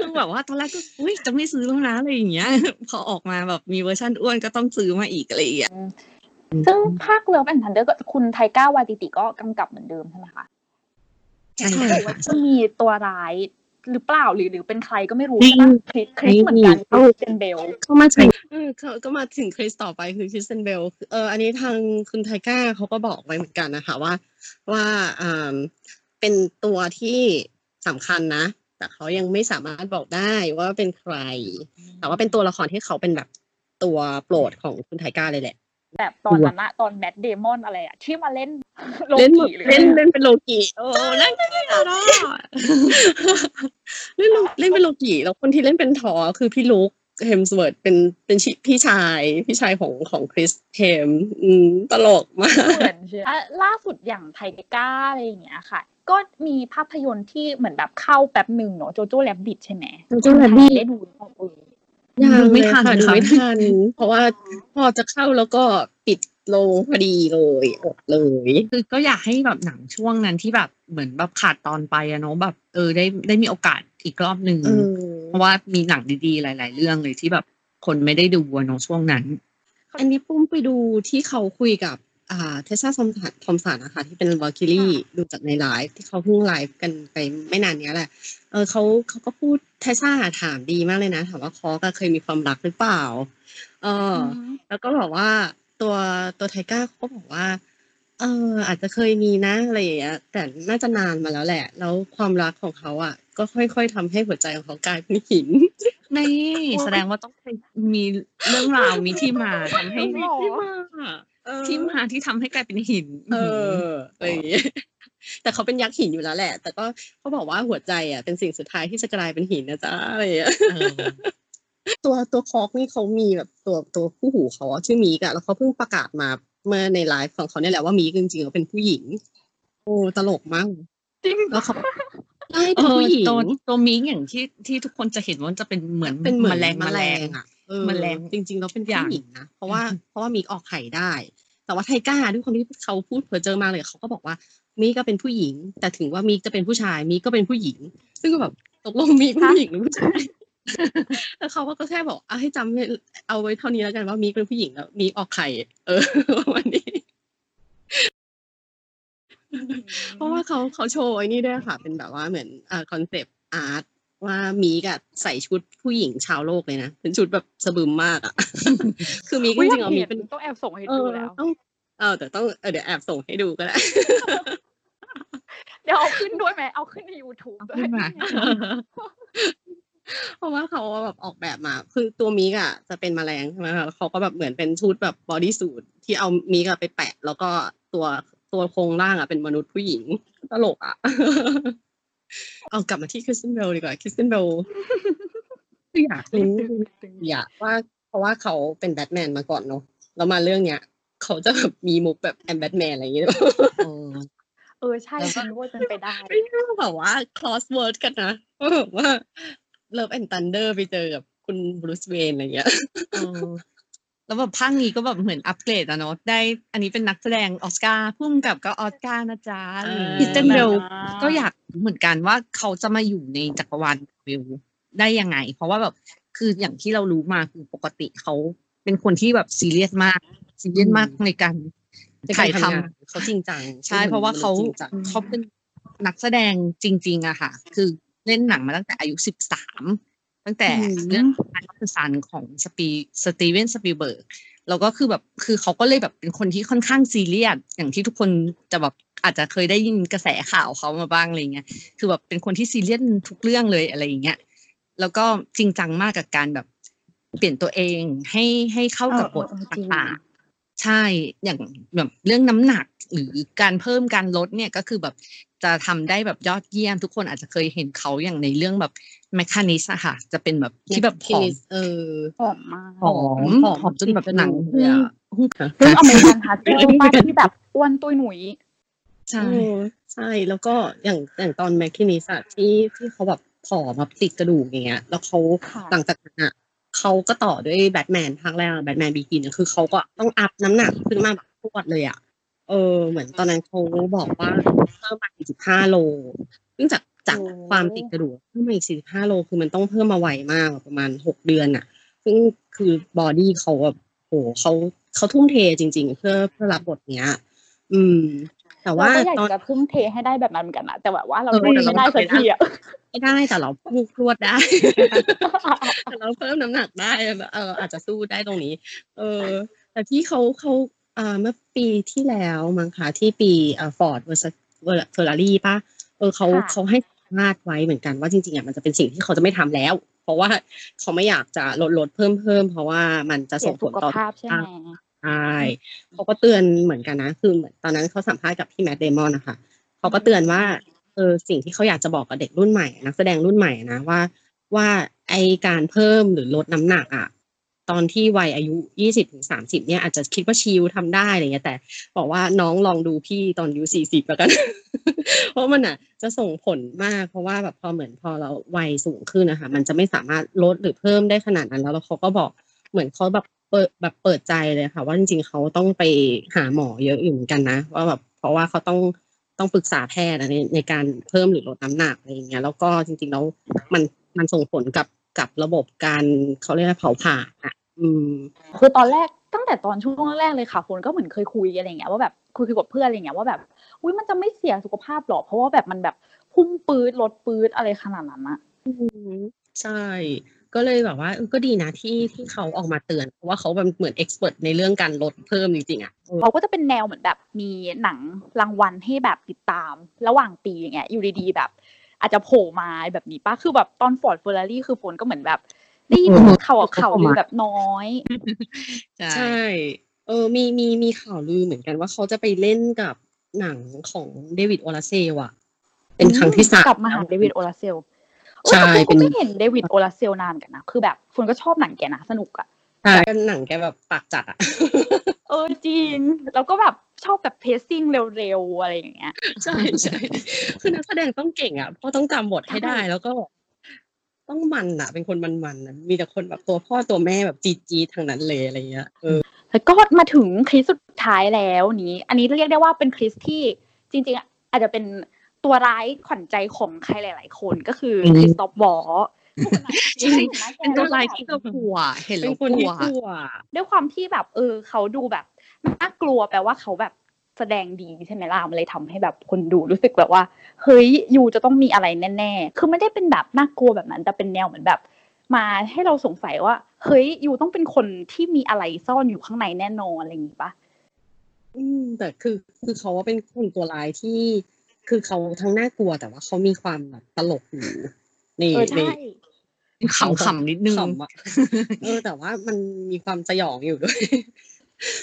คือแบบว่าตอนแรกก็อุ้ยจะไม่ซื้อแล้วนะอะไรอย่างเงี้ย พอออกมาแบบมีเวอร์ชันอ้วนก็ต้องซื้อมาอีกอะไรอย่างเงี้ยซึ่งภาค Love and Thunder ก็คุณไทก้าวาติติก็กำกับเหมือนเดิมใช่ไหมคะใช่ใช่แต่ค่ะว่าจะมีตัวร้ายหรือเปล่าหรือหรือเป็นใครก็ไม่รู้ไม่ใช่ปะคริสคริสเหมือนกันไม่มีคริสเป็นเบลเข้ามาถึงเออเขาก็มาถึงคริสต่อไปคือคริสเตียนเบลเอออันนี้ทางคุณไทก้าเขาก็บอกไว้เหมือนกันนะคะว่า ว่าอ่าเป็นตัวที่สำคัญนะ แต่เขายังไม่สามารถบอกได้ว่าเป็นใคร แต่ว่าเป็นตัวละครที่เขาเป็นแบบตัวโปรดของคุณไทก้าเลยแหละ แบบตอนนั้นอะตอนแมตต์เดมอนอะไรอะที่มาเล่นโลเล่นกิหรือเล่นเล่นเป็นโลกิโอ้นั่นก็ไม่เอาหรอกเล่นโลเล่นเป็นโลกิแล้วคนที่เล่นเป็นทอคือพี่ลุค เฮมสเวิร์ดเป็นเป็นชิพี่ชายพี่ชายของของคริสเฮมอืมตลกมากเหมือนใช่ไหมอะล่าสุดอย่างไทก้าอะไรอย่างเงี้ยค่ะ ก็มีภาพยนตร์ที่เหมือนแบบเข้าแป๊บหนึ่งเนาะ Jojo Rabbit ใช่ไหม Jojo Rabbit ได้ดูหรือเปล่าเออยังไม่เลยทันค่ะดูค่ะไม่ทัน เพราะว่าพอจะเข้าแล้วก็ปิดลงพอดีเลยอดเลย คือก็อยากให้แบบหนังช่วงนั้นที่แบบเหมือนแบบขาดตอนไปอะเนาะแบบเออได้ได้มีโอกาสอีกรอบหนึ่ง เออเพราะว่ามีหนังดีๆ หลาย ๆ เรื่องเลยที่แบบคนไม่ได้ดูอะเนาะช่วงนั้น อันนี้ปุ้มไปดูที่เขาคุยกับอ่าเทสซาทอมสันทอมสันนะคะที่เป็น Valkyrie ดูจากในไลฟ์ที่เขาเพิ่งไลฟ์กันไปไม่นานเนี้ยแหละเออเขาเขาก็พูดเทสซาถามดีมากเลยนะ ถามว่าคอก็เคยมีความรักหรือเปล่า เอออแล้วก็บอกว่าตัวตัวไทก้าเขาก็บอกว่า เออ อาจจะเคยมีนะอะไรอย่างเงี้ยแต่น่าจะนานมาแล้วแหละ แล้วความรักของเขาอะ ก็ค่อยๆทำให้หัวใจของเขากลายเป็นหิน นี่แสดงว่าต้องมีเรื่องราวมีที่มาทำให้หรอ ที่มาเออที่มาที่ทำให้กลายเป็นหินเอออะไรอย่างเงี้ยแต่เขาเป็นยักษ์หินอยู่แล้วแหละ แต่ก็เขาบอกว่าหัวใจอะเป็นสิ่งสุดท้ายที่จะกลายเป็นหินนะจ๊ะอะไรอย่างเงี้ย เออตัวตัวคอกนี่เขามีแบบตัวตัวคู่หูเขาอะชื่อมีกอะแล้วเขาเพิ่งประกาศมา เมื่อในไลฟ์ของเขาเนี่ยแหละว่ามีกจริงๆเขาเป็นผู้หญิง โอ้ตลกมากจริงแล้วเขาใช่เอเป็นอผู้หญิงตัวตัวมิงอย่างที่ที่ทุกคนจะเห็นว่าจะเป็นเหมือนเป็นเหมือนแมลงแมแมลลงงอะเออแมลงจริง ๆ แล้วเป็นอย่างผู้หญิงนะเพราะว่าเพราะว่ามีออกไข่ได้ แต่ว่าไทก้าด้วยความที่เขาพูดเพ้อเจ้อมากเลยเขาก็บอกว่ามีก็เป็นผู้หญิง แต่ถึงว่ามีจะเป็นผู้ชายมีก็เป็นผู้หญิง ซึ่งก็แบบตกลงมีเป็นผู้หญิงหรือผู้ชาย แล้วเขาก็แค่บอกเอาให้จำให้เอาไว้เท่านี้แล้วกันว่ามีเป็นผู้หญิงแล้วมีออกไข่ เออวันนี้ เพราะว่าเขาเขาโชว์ไอ้นี่ด้วยค่ะ เป็นแบบว่าเหมือนอ่า concept art ว่ามีกับใส่ชุดผู้หญิงชาวโลกเลยนะเป็นชุดแบบสะบึมมากอะคือมีก็จริงๆเอามีเป็นต้องแอบส่งให้เอดูอแล้วต้องเออแต่ต้องเออเดี๋ยวแอบส่งให้ดูก็ได้เดี๋ยวเอาขึ้นด้วยไหมเอาขึ้นใน YouTube ด้วยขึ้นมา เพราะว่าเขาแบบออกแบบมา คือตัวมิกอะจะเป็นแมลงใช่ไหมคะแล้วเขาก็แบบเหมือนเป็นชุดแบบ bodysuit ที่เอามิกอะไปแปะ แล้วก็ตัวตัวโครงร่างอะเป็นมนุษย์ผู้หญิงตลกอะเอากลับมาที่ Christian Bale ดีกว่า Christian Baleคืออยากรู้อยากว่า เพราะว่าเขาเป็นแบทแมนมาก่อนเนาะแล้วมาเรื่องเนี้ยเขาจะแบบมีมุกแบบ I'm Batman อะไรอย่างเงี้ยเออเออใช่ฉันรู้ว่าเป็นไปได้ไม่ใช่แบบว่า cross world กันนะว่า แบบว่า Love and Thunder ไปเจอกับคุณบรูซเวย์นอะไรเงี้ยเออแล้วแบบภาคนี้ก็แบบเหมือนอัปเกรดอะเนาะได้ อันนี้เป็นนักแสดงออสการ์พุ่มกับก็ออสการ์นะจ๊ะเออ Christian Bale อ่าก็อยากรู้เหมือนกันว่าเขาจะมาอยู่ในจักรวาลวิวได้ยังไง เพราะว่าแบบคืออย่างที่เรารู้มาคือปกติเขาเป็นคนที่แบบซีเรียสมากซีเรียสมากในการในการถ่ายทำทำงานเขาจริงจังใช่เพราะว่าเขาจริงจังเขาเป็นนักแสดงจริง ๆอะค่ะ คือ เล่นหนังมาตั้งแต่อายุสิบสามตั้งแต่เรื่อง of the Sun ของสปี Steven Spielberg แล้วก็คือแบบคือเขาก็เลยแบบเป็นคนที่ค่อนข้างซีเรียสอย่างที่ทุกคนจะแบบอาจจะเคยได้ยินกระแสข่าวเขามาบ้างอะไรเงี้ยคือแบบเป็นคนที่ซีเรียสทุกเรื่องเลยอะไรอย่างเงี้ยแล้วก็จริงจังมากกับการแบบเปลี่ยนตัวเองให้ให้เข้ากับบทเออเออจริงต่างๆ ใช่อย่างแบบเรื่องน้ำหนักหรือการเพิ่มการลดเนี่ยก็คือแบบจะทำได้แบบยอดเยี่ยม ทุกคนอาจจะเคยเห็นเขาอย่างในเรื่องแบบ Machinist อะค่ะ จะเป็นแบบที่แบบผอมเออผอมมากผอมผอมจนแบบหนังเลยอะเรื่อง American Hustle ป่ะที่แบบอ้วนตุ้ยหนุ่ยใช่เออใช่แล้วก็อย่างอย่างตอนแมคคินิสอะที่ที่เขาแบบผอมแบบติดกระดูกอย่างเงี้ย แล้วเขาค่ะหลังจากนั้นอะ เขาก็ต่อด้วยแบทแมนภาคแรกแบทแมนบีกินคือเขาก็ต้องอัพน้ำหนักขึ้นมาแบบพรวดเลยอะเออ เหมือนตอนนั้นเขาบอกว่าเพิ่มมา45โลซึ่งจากจากความติดกระดูกเพิ่มมาอีก45โลคือมันต้องเพิ่มมาไวมากประมาณหกเดือนอะซึ่งคือ body เขาแบบโหเขาเขาทุ่มเทจริง ๆ เพื่อเพื่อรับบทเนี้ย อืม แต่ว่าเราก็อยากตอนจะทุ่มเทให้ได้แบบนั้นเหมือนกันนะแต่แบบว่าเราเออไม่แต่เราได้สักไม่ได้ทีอะไม่ได้แต่เราพูดพรวดได้แต่เราเพิ่มน้ำหนักได้เอออาจจะสู้ได้ตรงนี้ เออ แต่ที่เขาเขาอ่าเมื่อปีที่แล้วมั้งคะที่ปีอ่า Ford v Ferrari ป่ะเออเขาค่ะเขาให้สัมภาษณ์ไว้เหมือนกันว่าจริงๆอะมันจะเป็นสิ่งที่เขาจะไม่ทำแล้ว เพราะว่าเขาไม่อยากจะลดลดเพิ่มเพิ่มเพราะว่ามันจะเสีส่ยงผสุลขต่อภาพใช่ไหม ใช่เขาก็เตือนเหมือนกันนะ คือเหมือนตอนนั้นเขาสัมภาษณ์กับพี่แมดเดมอนนะคะเขาก็เตือนว่าเออสิ่งที่เขาอยากจะบอกกับเด็กรุ่นใหม่ นักแสดงรุ่นใหม่นะว่าว่าไอการเพิ่มหรือลดน้ำหนักอะตอนที่วัยอายุยี่สิบถึงสามสิบเนี่ยอาจจะคิดว่าชิลทำได้อะไรเงี้ยแต่ บอกว่าน้องลองดูพี่ตอนอายุสี่สิบแล้วกัน เพราะมันอะ จะส่งผลมากเพราะว่าแบบพอเหมือนพอเราวัยสูงขึ้นนะคะ มันจะไม่สามารถลดหรือเพิ่มได้ขนาดนั้นแล้วแล้วเขาก็บอกเหมือนเขาแบบ เปิดแบบเปิดใจเลยค่ะ ว่าจริงๆเขาต้องไปหาหมอเยอะอยู่เหมือนกันนะว่าแบบเพราะว่าเขาต้องต้องปรึกษาแพทย์อะในในการเพิ่มหรือลดน้ำหนักอะไรอย่างเงี้ยแล้วก็จริงๆแล้วมันมันส่งผลกับกับระบบการเขาเรียกว่าเผาผลาญอะอืมคือตอนแรกตั้งแต่ตอนช่วงแรกๆเลยค่ะคนก็เหมือนเคยคุยอะไรอย่างเงี้ยว่าแบบคุยคุยกับเพื่อนอะไรอย่างเงี้ยว่าแบบอุ้ยมันจะไม่เสียสุขภาพหรอเพราะว่าแบบมันแบบพุ่งปื๊ดลดปื๊ดอะไรขนาดนั้นอะอืมใช่ ก็เลยแบบว่าเออก็ดีนะที่ที่เขาออกมาเตือนเพราะว่าเขาแบบเหมือน expert ในเรื่องการลดเพิ่มจริงๆอะเออเขาก็จะเป็นแนวเหมือนแบบมีหนังรางวัลให้แบบติดตาม ระหว่างปีอย่างเงี้ยอยู่ดีๆแบบ อาจจะโผล่มาแบบนี้ป่ะคือแบบตอน Ford Ferrari คือฝนก็เหมือนแบบได้ยินเออข่าวข่าวลือแบบน้อยใช่ใช่เออมีมีมีข่าวลือเหมือนกันว่าเขาจะไปเล่นกับหนังของเดวิดโอลาเซลอะเป็นครั้งที่สามกลับมาหาเดวิดโอลาเซล ใช่เป็เป็นนก็เห็นเดวิดโอลาเซลนานกันนะคือแบบฝนก็ชอบหนังแกนะสนุกอะใช่เป็นหนังแกแบบปากจัดอะเออจริงแล้วก็แบบชอบแบบเพซซิ่งเร็วๆอะไรอย่างเงี้ยใช่ใช่คือนักแสดงต้องเก่งอะเพราะต้องจำบทให้ได้ใช่แล้วก็ต้องมันอะเป็นคนมันๆอะมีแต่คนแบบตัวพ่อตัวแม่แบบจีจีทางนั้นเลยอะไรเงี้ยเออแล้วก็มาถึงคริสสุดท้ายแล้วนี้ อันนี้เรียกได้ว่าเป็นคริสที่จริง ๆ อาจจะเป็น ตัวร้ายขวัญใจของใครหลาย ๆ คนก็คืออมคริสตอฟวอร์ใช่เป็นตัวลายที่กลัว เห็นเป็แล้นวคนกลัที่วกลัวด้วยความที่แบบ เออ เขาดูแบบน่ากลัวแปลว่าเขาแบบแสดงดีใช่ไหมล่ะมันเลยทำให้แบบคนดูรู้สึกแบบว่า เฮ้ยยูจะต้องมีอะไรแน่ๆ คือไม่ได้เป็นแบบน่ากลัวแบบนั้น แต่เป็นแนวเหมือนแบบ มาให้เราสงสัยว่า เฮ้ยยูต้องเป็นคนที่มีอะไรซ่อนอยู่ข้างในแน่นอนอะไรอย่างงี้ปะอืมแต่คือคือเขาว่าเป็นคนตัวร้ายที่ คือเขาทั้งน่ากลัวแต่ว่าเขามีความแบบตลกอยู่ในเออในใช่ขำขำนิดนึงขำอะเออ แต่ว่ามันมีความสยองอยู่ด้วย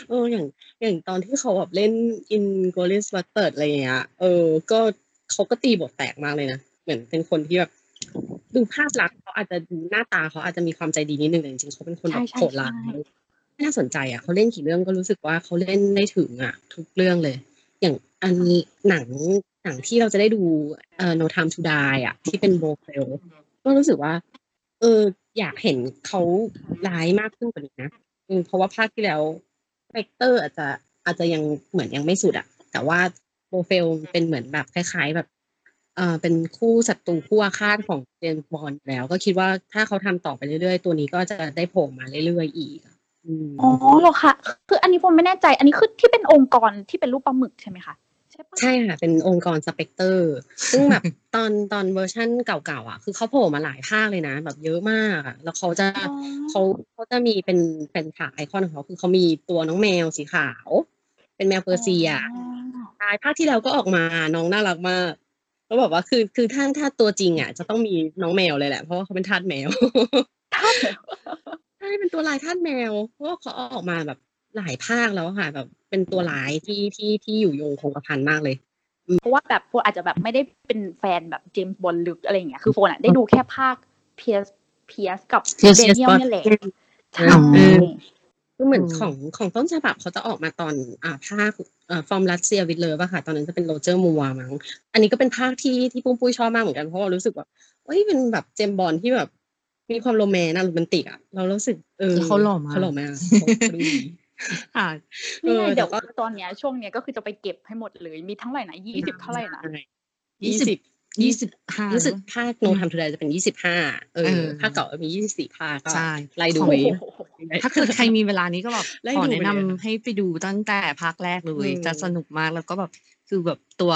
เอออย่างอย่างตอนที่เขาแบบเล่น Inglourious Basterds อะไรอย่างเงี้ยเออ ก็เขาก็ตีบทแตกมากเลยนะเหมือนเป็นคนที่แบบดูภาพลักษณ์เขาอาจจะดูหน้าตาเขาอาจจะมีความใจดีนิดนึงแต่จริงๆเขาเป็นคนแบบใช่ใช่โหดร้ายใช่น่าสนใจอะเขาเล่นกี่เรื่องก็รู้สึกว่าเขาเล่นได้ถึงอะ ทุกเรื่องเลย อย่างอันหนัง หนังที่เราจะได้ดูเอ่อ No Time to Die อะ ที่เป็น Blofeld ก็รู้สึกว่า เออ อยากเห็นเขาร้ายมากขึ้นกว่านี้นะอืมเพราะว่าภาคที่แล้ว Spectre อาจจะอาจจะยังเหมือนยังไม่สุดอะ แต่ว่า Blofeld เป็นเหมือนแบบคล้ายๆแบบเออเป็นคู่ศัตรูคู่อาฆาตของเจมส์บอนด์แล้ว ก็คิดว่าถ้าเขาทำต่อไปเรื่อยๆ ตัวนี้ก็จะได้โผล่มาเรื่อยๆอีกอ๋อเหรอคะคืออันนี้ผมไม่แน่ใจ อันนี้คือที่เป็นองค์กรที่เป็นรูปปลาหมึกใช่ไหมคะใช่ปะใช่ค่ะ เป็นองค์กร Spectre ซึ่งแบบตอนตอนเวอร์ชั่นเก่าๆอะ คือเขาโผล่มาหลายภาคเลยนะ แบบเยอะมากอะแล้วเขาจะอ๋อเขาเขาจะมีเป็นเป็นฉากไอคอนของเขาคือเขามีตัวน้องแมวสีขาว เป็นแมวเปอร์เซียใช่ภาคที่แล้วก็ออกมาน้องน่ารักมากแล้วแบบว่าคือคือถ้าถ้าตัวจริงอะ จะต้องมีน้องแมวเลยแหละ เพราะว่าเขาเป็นทาสแมวถ้าแบบใช่เป็นตัวลายทาสแมวเพราะว่าเขาเอาออกมาแบบ หลายภาคแล้วค่ะ แบบเป็นตัวร้ายที่ที่ที่อยู่ยงคงกระพันมากเลย เพราะว่าแบบโฟนอาจจะแบบไม่ได้เป็นแฟนแบบเจมส์บอลลึกอะไรอย่างเงี้ยคือโฟนอะได้ดูแค่ภาคเพียสเพียสกับ Pierce เดเนียล Brosnan เนี่ยแหละใช่อืมคือเหมือนอืมของของต้นฉบับเขาจะออกมาตอนอ่าภาคเอ่อฟอร์มรัสเซียวิดเลยป่ะค่ะ ตอนนั้นจะเป็นโรเจอร์มัวมั้งอันนี้ก็เป็นภาคที่ที่ปุ้มปุ้ยชอบมากเหมือนกันเพราะว่ารู้สึกว่าเอ้ยเป็นแบบเจมส์บอลที่แบบมีความโรแมนต์อะโรแมนติกอะเรารู้สึกเออเขาหล่อมากเขาหล่อมากเขาดูดี ค่ะนี่ไงเออเดี๋ยวแต่ก็ตอนเนี้ยช่วงเนี้ยก็คือจะไปเก็บให้หมดเลย มีเท่าไหร่นะยี่สิบเท่าไหร่นะยี่ยี่สิสิบบยี่สิบห้ารู้สึกภาคโนทำทูไดจะเป็นยี่สิบห้าเอเอออภาคเก่ามียี่สิบสี่ภาคก็ใช่ไล่ดูโอ้ไว้โหถ้าเกิดใครมีเวลานี้ก็แบบไล่ขอดูแนะไปนำเลยให้ไปดูตั้งแต่ภาคแรกเลยอืมจะสนุกมากแล้วก็แบบคือแบบตัว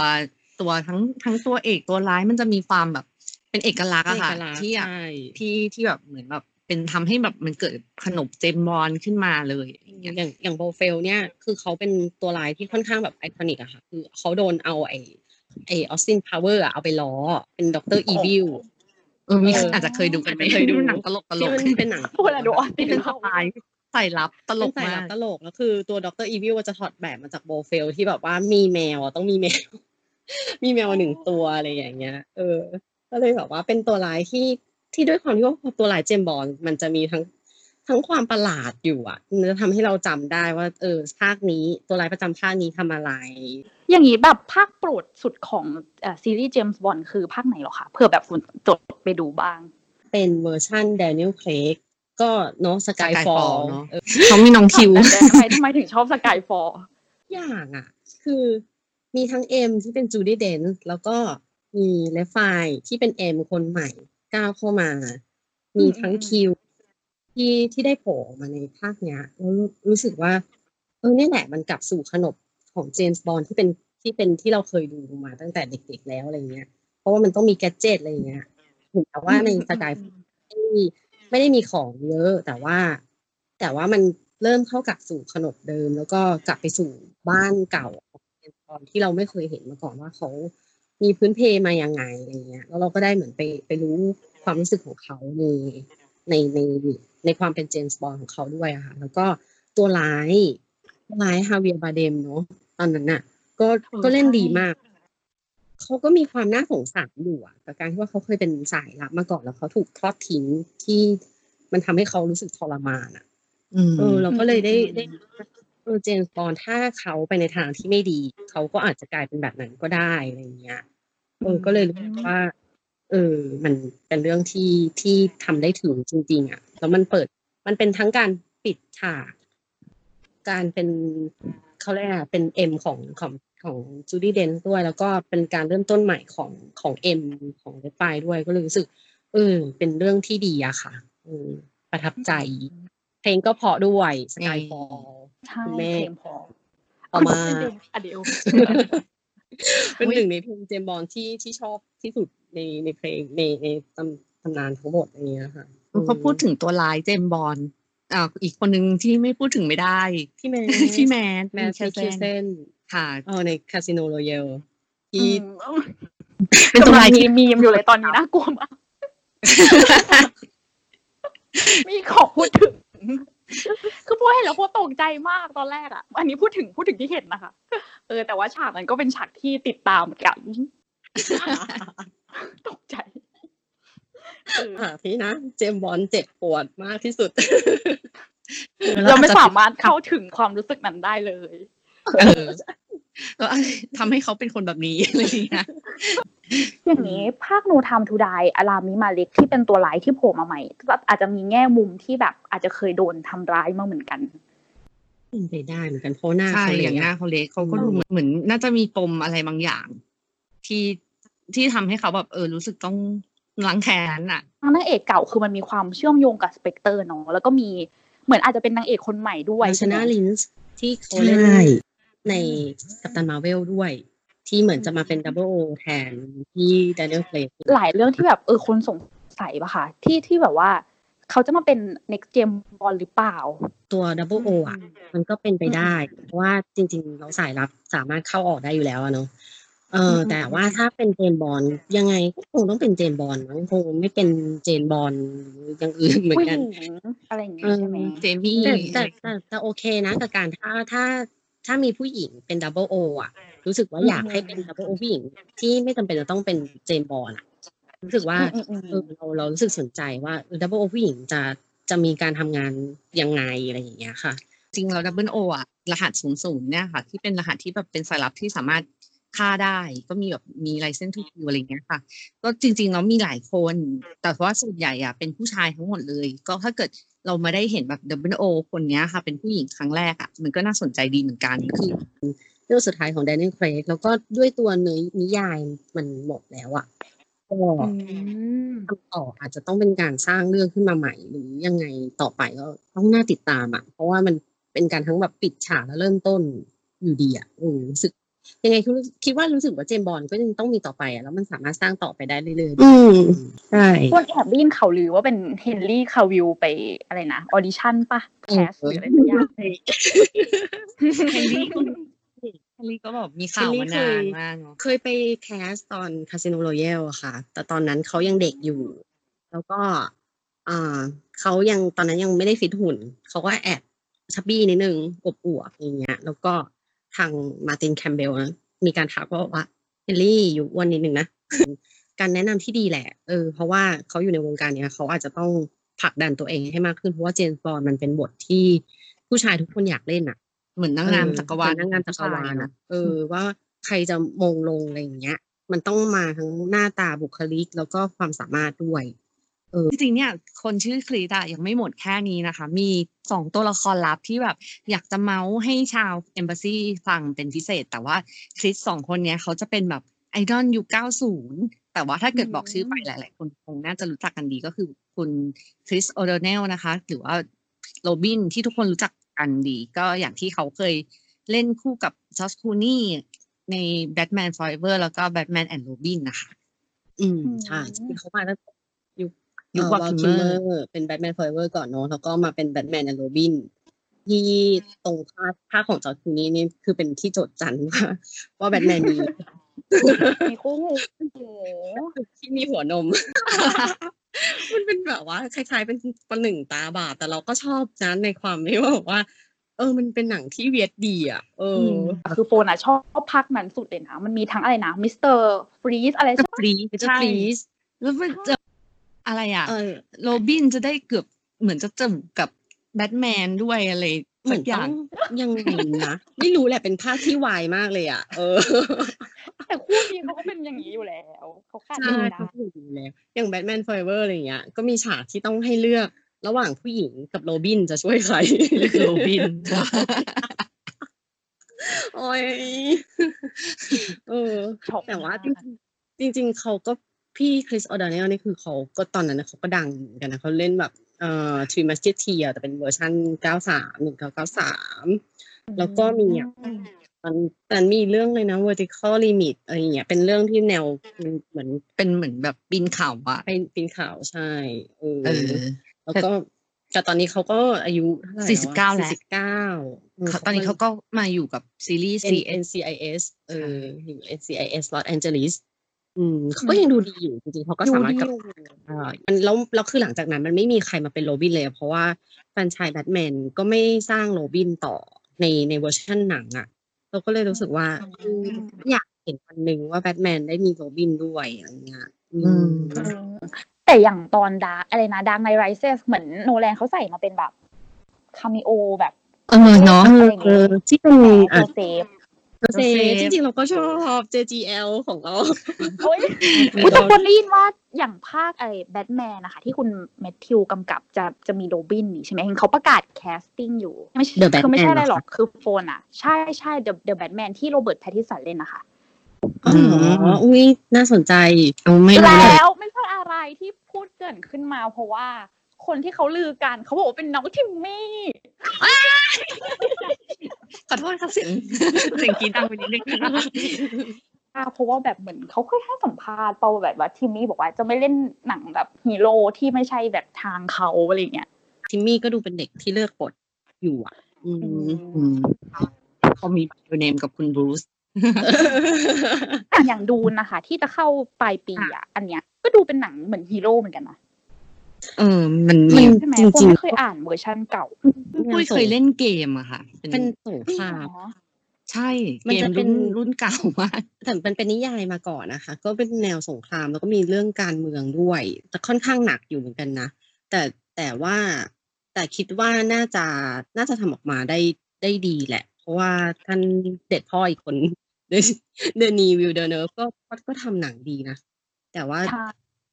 ตัวทั้งทั้งตัวเอกตัวร้ายมันจะมีความแบบ เป็นเอกลักษณ์อะค่ะเอกลักษณ์ที่อะใช่ที่ที่แบบเหมือนแบบ เป็นทำให้แบบมันเกิดขนมเจมส์บอลขึ้นมาเลยอย่างเงี้ยอย่างอย่างโบเฟลเนี่ยคือเขาเป็นตัวร้ายที่ค่อนข้างแบบไอคอนิกอะค่ะคือเขาโดนเอาไอไอออสตินพาวเวอร์อะเอาไปล้อ เป็นด็อกเตอร์อีวิลเออมีเออออาจจะเคยดูกันอาจจะเคยดูหนังตลกตลที่กมันเป็นหนังพูดอะไรดูออสติที่นเป็นสพาวไตล์ใส่ลับตลเป็นกสายมาลับกตลกแล้วคือตัวด็อกเตอร์อีวิลจะถอดแบบมาจากโบเฟลที่แบบว่ามีแมวอะต้องมีแมว มีแมวหนึ่งตัวอะไรอย่างเงี้ย เออ ก็เลยแบบว่าเป็นตัวร้ายที่ ที่ด้วยความที่ว่าตัวร้ายเจมส์บอนด์มันจะมีทั้งทั้งความประหลาดอยู่อะมันจะทำให้เราจำได้ว่า เออภาคนี้ตัวร้ายประจำภาคนี้ทำอะไร อย่างนี้แบบภาคโปรดสุดของเอ่อซีรีส์เจมส์บอนด์คือภาคไหนเหรอคะเผื่อแบบฝุ่นจดไปดูบ้าง เป็นเวอร์ชัน Daniel Craig กก็เนาะสกายฟอ Skyfall ลเนอะเขามีน้องคิวแต่ทำไมทำไมถึงชอบสกายฟอร์อย่างอะ คือมีทั้ง M ที่เป็น Judi Dench แล้วก็มี Ralph Fiennes ที่เป็น M คนใหม่ ก้าวเข้ามา มีทั้ง Q ที่ที่ได้โผล่ออกมาในภาคเนี้ยแล้วรู้รู้สึกว่า เออเนี่ยแหละมันกลับสู่ขนบของ James Bond ที่เป็นที่เป็นที่เราเคยดูมาตั้งแต่เด็กๆแล้วอะไรเงี้ย เพราะว่ามันต้องมี gadget อะไรเงี้ยถึงแต่ว่าใน Sky ไม่ได้มีไม่ได้มีของเยอะ แต่ว่า แต่ว่ามันเริ่มเข้ากับสู่ขนบเดิม แล้วก็กลับไปสู่บ้านเก่าของเจมส์บอลที่เราไม่เคยเห็นมาก่อนว่าเขา มีพื้นเพมายังไงอะไรเงี้ยแล้วเราก็ได้เหมือนไปไปรู้ความรู้สึกของเขาในในในในความเป็นเจมส์บอลของเขาด้วยอะค่ะแล้วก็ตัวร้ายตัวร้ายฮาเวียร์บาเดมเนาะตอนนั้นน่ะ ก็ก็เล่นดีมากเขาก็มีความน่าสงสารอยู่อะกับการที่ว่าเขาเคยเป็นสายลับมาก่อนแล้วเขาถูกทอดทิ้งที่มันทำให้เขารู้สึกทรมานอะอืมเออเราก็เลยได้อืมได้ เออเจมส์บอลถ้าเขาไปในทางที่ไม่ดี เขาก็อาจจะกลายเป็นแบบนั้นก็ได้อะไรอย่างเงี้ยเออก็เลยรู้สึกว่า เออ มันเป็นเรื่องที่ที่ทำได้ถึงจริง ๆ อะ แล้วมันเปิดมันเป็นทั้งการปิดฉาก การเป็นเขาเรียกอะไรเป็นเอ็มของของของจูดี้เดนด้วย แล้วก็เป็นการเริ่มต้นใหม่ของของ M ของ Ralph Fiennes ด้วยก็เลยรู้สึกเออเป็นเรื่องที่ดีอะค่ะเออประทับใจ เพลงก็เพราะด้วย Skyfall ใช่ไหมเพลงพอเอามาอเดียวเป็นหนึ่งในเพลง James Bond ที่ที่ชอบที่สุดในในเพลงในในตำตำนานทั้งหมดอะไรเงี้ยค่ะเขาพูดถึงตัวร้าย James Bond อ่าอีกคนหนึ่งที่ไม่พูดถึงไม่ได้พี่ Mads พี่ Mads Mads Mikkelsenค่ะเออในคาสิโนโรเยลอืที่มเป็นตัวร้ายกำลังที่มีมีมอยู่เลยตอนนี้น่ากลัวมากมีขอพูดถึง คือพวกเห็นแล้วพวกตกใจมากตอนแรกอะ อันนี้พูดถึงพูดถึงที่เห็นนะคะ เออ แต่ว่าฉากนั้นก็เป็นฉากที่ติดตามกัน ตกใจเอออะพี่นะ เจมส์บอลเจ็บปวดมากที่สุด เราไม่สามารถเข้าถึงความรู้สึกนั้นได้เลย เออก็ทำให้เขาเป็นคนแบบนี้อะไรอย่างเงี้ย อย่างนี้ภาคนูทามทูไดอารามิมาเล็กที่เป็นตัวร้ายที่โผล่มาใหม่ก็อาจจะมีแง่มุมที่แบบอาจจะเคยโดนทำร้ายมาเหมือนกันเป็นไปได้เหมือนกันเพราะหน้าใช่เขาอเล็ย่ากงหน้าอะเขาเล็กเขาก็ดูเหมือนเหมือน น่าจะมีปมอะไรบางอย่าง ที่ที่ทำให้เขาแบบเออรู้สึกต้องล้างแค้นอะนางเอกเก่าคือมันมีความเชื่อมโยงกับ Spectre เนาะแล้วก็มีเหมือนอาจจะเป็นนางเอกคนใหม่ด้วยใช่ไหมนะ Lynch ที่เขาเล่นใน Captain Marvel ด้วย ที่เหมือนจะมาเป็นดับเบิลโอแทนที่ด a น i e l เ a ล g หลายเรื่องที่แบบเออคนสงสัยปะค่ะ ที่ที่แบบว่าเขาจะมาเป็น next James Bond หรือเปล่า ตัว double-O อะ มันก็เป็นไปได้ เพราะว่าจริงๆ เราสายลับสามารถเข้าออกได้อยู่แล้วอะเนาะเอออืมแต่ว่าถ้าเป็นเจนบอลยังไงก็คงต้องเป็นเจนบอลมั้งคงไม่เป็น Jane Bond หรืออย่างอื่นเหมือผู้นหกันญิงอะไรอย่างเงี้เอยอใช่ไหมเจมี่แต่แต่แต่แต่โอเคนะกับการถ้าถ้าถ้ามีผู้หญิงเป็น double-O อะ รู้สึกว่าอืมอยากให้เป็น double-O ผู้หญิงที่ไม่จำเป็นจะต้องเป็นเจนบอลอะรู้สึกว่าอืมอืมเออือมเราเรารู้สึกสนใจว่า double-O ผู้หญิงจะจะมีการทำงานยังไงอะไรอย่างเงี้ยค่ะ จริงแล้ว double-O อะรหัสศูนย์ศูนย์เนี่ยค่ะ ที่เป็นรหัสที่แบบเป็นสายลับที่สามารถฆ่าได้ก็มีแบบมี license to kill อะไรเงี้ยค่ะ ก็จริงๆแล้วมีหลายคน แต่ว่าส่วนใหญ่อะเป็นผู้ชายทั้งหมดเลย ก็ถ้าเกิดเรามาได้เห็นแบบ double-O คนเนี้ยค่ะ เป็นผู้หญิงครั้งแรกอะมันก็น่าสนใจดีเหมือนกันคือ เรื่องสุดท้ายของแดน i e l เครกแล้วก็ด้วยตัวเนื้อนิยายมันหมดแล้วอะก็อืมทำต่ออาจจะต้องเป็นการสร้างเรื่องขึ้นมาใหม่ หรือยังไงต่อไปก็ต้องน่าติดตามอะเพราะว่ามันเป็นการทั้งแบบปิดฉากแล้วเริ่มต้นอยู่ดีอะอืมรู้สึก ยังไงคิดว่าคิดว่ารู้สึกว่า James Bond ก็ยังต้องมีต่อไปอะแล้วมันสามารถสร้างต่อไปได้เรื่อยๆอืมใช่พวกแอบได้ยินข่าวลือว่าเป็น Henry Cavill ไปอะไรนะ audition ปะ cast หรืออะไรสักอย่างเฮนรี่ ก็เฮนรี่ก็แบบมีข่าวมานานมากเนาะเคยไป cast ตอน Casino Royale อะค่ะ แต่ตอนนั้นเขายังเด็กอยู่ แล้วก็อ่าเขายังตอนนั้นยังไม่ได้ฟิตหุ่น เขาก็แอบ chubby นิดนึงอบอวบอย่างเงี้ย แล้วก็ทาง Martin Campbell นะมีการทักว่าว่าเฮนรี่อยู่อ้วนนิดนึงนะ การแนะนำที่ดีแหละ เออ เพราะว่าเขาอยู่ในวงการเนี้ยเขาอาจจะต้องผลักดันตัวเองให้มากขึ้น เพราะว่า James Bond มันเป็นบทที่ผู้ชายทุกคนอยากเล่นอะ เหมือนนางงามจักรวาลเออเป็นนางงามจักรวาลผู้ชยอะเออว่าใครจะมงลงอะไรอย่างเงี้ย มันต้องมาทั้งหน้าตาบุคลิกแล้วก็ความสามารถด้วยจริงๆเนี่ยคนชื่อคริสอะยังไม่หมดแค่นี้นะคะ มีสองตัวละครลับที่แบบ อยากจะเมาส์ให้ชาวเอมบ s ซีฟังเป็นพิเศษ แต่ว่าคริสสองคนเนี้ยเขาจะเป็นแบบไอดอลยุค 90 แต่ว่าถ้าเกิดบอกชื่อไปหลาย ๆ คนคงน่าจะรู้จักกันดีก็คือคุณคริสโอโดเนลนะคะ หรือว่าโรบินที่ทุกคนรู้จัก กันดี ก็อย่างที่เขาเคยเล่นคู่กับ George Clooney ใน Batman Forever แล้วก็ Batman and Robin นะคะ อืมอืมใช่ที่เขามาตั้งแต่ยุคยุควอล Joaquin คิมเมอร์เป็น Batman Forever ก่อนเนาะแล้วก็มาเป็น Batman and Robin ที่ตรงภาคภาคของ George Clooney นี่คือเป็นที่โจทย์จันทร์ว่าว่าแบทแมนมีมีคู่หูโอ้โหที่มีหัวนม มันเป็นแบบว่าคล้ายๆเป็นประหนึ่งตาบาปแต่เราก็ชอบนะในความที่ว่าแบบว่า เออ มันเป็นหนังที่เวียดดีอะเอออคือโฟนอะชอบภาคนั้นสุดเลยนะมันมีทั้งอะไรนะมิสเตอร์ฟรีสอะไรก็ใช่ปะฟรีจะใช่ฟรีสแล้วมันจะอะไรอะเออโรบินจะได้เกือบเหมือนจะจบกับแบทแมนด้วยอะไร เหมืสัอนกอต้ย่าองงยังไงนะไม่รู้แหละเป็นภาคที่วายมากเลยอะ เออ แต่คู่นี้เขาก็เป็นอย่างนี้อยู่แล้วเขาขาดใช่ไม่เขาได้ถูกอยู่แล้วอย่างแบทแมนฟอร์เวอร์อะไรอย่างเงี้ยก็มีฉากที่ต้องให้เลือกระหว่างผู้หญิงกับโรบินจะช่วยใครโรบินโอ้ยเออช็อกแต่ว่ามกจริงๆจริงๆเขาก็พี่ Chris O'Donnell นี่คือเขาก็ตอนนั้นนะเขาก็ดังเหมือนกันนะเขาเล่นแบบ เอ่อ Three Musketeers แต่เป็นเวอร์ชันเก้าสามหนึ่งเก้าเก้าสามแล้วก็มีอะมันมันมีเรื่องเลยนะ Vertical Limit อะไรอย่างเงี้ยเป็นเรื่องที่แนวเหมือนเป็นเหมือนแบบปีนเขาอะไปปีนเขาใช่เออเออแล้วก็แต่ตอนนี้เขาก็อายุเท่าไหร่สี่สิบเก้าแล้วสี่สิบเก้าเขาตอนนี้เขาก็มาอยู่กับซีรีส์ N CS NCIS เอออยู่ NCIS Los Angeles อืมเขาก็ยังดูดีอยู่จริงๆเขาก็ดูสามารถดีกับอยู่เอ่อมันแล้วแล้วคือหลังจากนั้น มันไม่มีใครมาเป็นโรบินเลยอะเพราะว่าแฟรนไชายแบทแมนก็ไม่สร้างโรบินต่อในในเวอร์ชันหนังอะเราก็เลยรู้สึกว่าอืมอยากเห็นวันหนึ่งว่าแบทแมนได้มีโรบินด้วยอะไรเงี้ยอือืมมแต่อย่างตอน Dark อะไรนะ Dark Knight Rises เหมือนโนแลนเขาใส่มาเป็นแบบ cameo แบบเออเนาะอะไรอย่างเอเงี้ยอที่เป็นโจอะเซฟ เซเซฟจริงๆเราก็ชอบ JGL ของเราโอ้ยอุ๊ยแต่คนได้ยินว่าอย่างภาคไอ้แบทแมนนะคะ ที่คุณ Matt Reeves กำกับจะจะมีโรบินนี่ใช่ไหมเห็นเขาประกาศ casting อยู่ ไม่ใช่ The คือไม่ใช่ Batman อะไรหรอกเหรอคะคือโฟนอะ ใช่ใช่ The The Batman ที่ Robert Pattinson เล่นนะคะอ๋ออุ้ยน่าสนใจเอาไม่รู้เลยแล้วไม่ใช่อะไรที่พูดเกรินขึ้นมาเพราะว่า คนที่เขาลือกันเขาบอกว่าเป็นน้องทิมมี่ขอโทษครับเสียงเสียงกรีดดังไปนิดนึงอ่าเพราะว่าแบบเหมือนเขาเคยให้สัมภาษณ์เปาแบบว่าทิมมี่บอกว่าจะไม่เล่นหนังแบบฮีโร่ที่ไม่ใช่แบบทางเขาอะไรอย่างเงี้ยทิมมี่ก็ดูเป็นเด็กที่เลือกบทอยู่อะ อืมอืมเขามีบัตรเนมกับคุณบรูซอย่างดูนนะคะ ที่จะเข้าปลายปีอะ อันเนี้ยก็ดูเป็นหนังเหมือนฮีโร่เหมือนกันนะ เออ มันมัมีนใช่ไหมจริงๆพวกไม่เคยอ่านเวอร์ชันเก่าปุ้ยเคยเล่นเกมอะค่ะ เป็นสงครามอ๋อใช่ มันเกจะมเป็นรุ่นรุ่นเก่ามากแต่มันเป็นนิยายมาก่อนนะคะ ก็เป็นแนวสงครามแล้วก็มีเรื่องการเมืองด้วย แต่ค่อนข้างหนักอยู่เหมือนกันนะ แต่แต่ว่าแต่คิดว่าน่าจะน่าจะทำออกมาได้ได้ดีแหละ เพราะว่าท่านเด็ดพ่ออีกคนเดนีวิลเดอร์เนฟก็ก็ก็ทำหนังดีนะ แต่ว่าใช่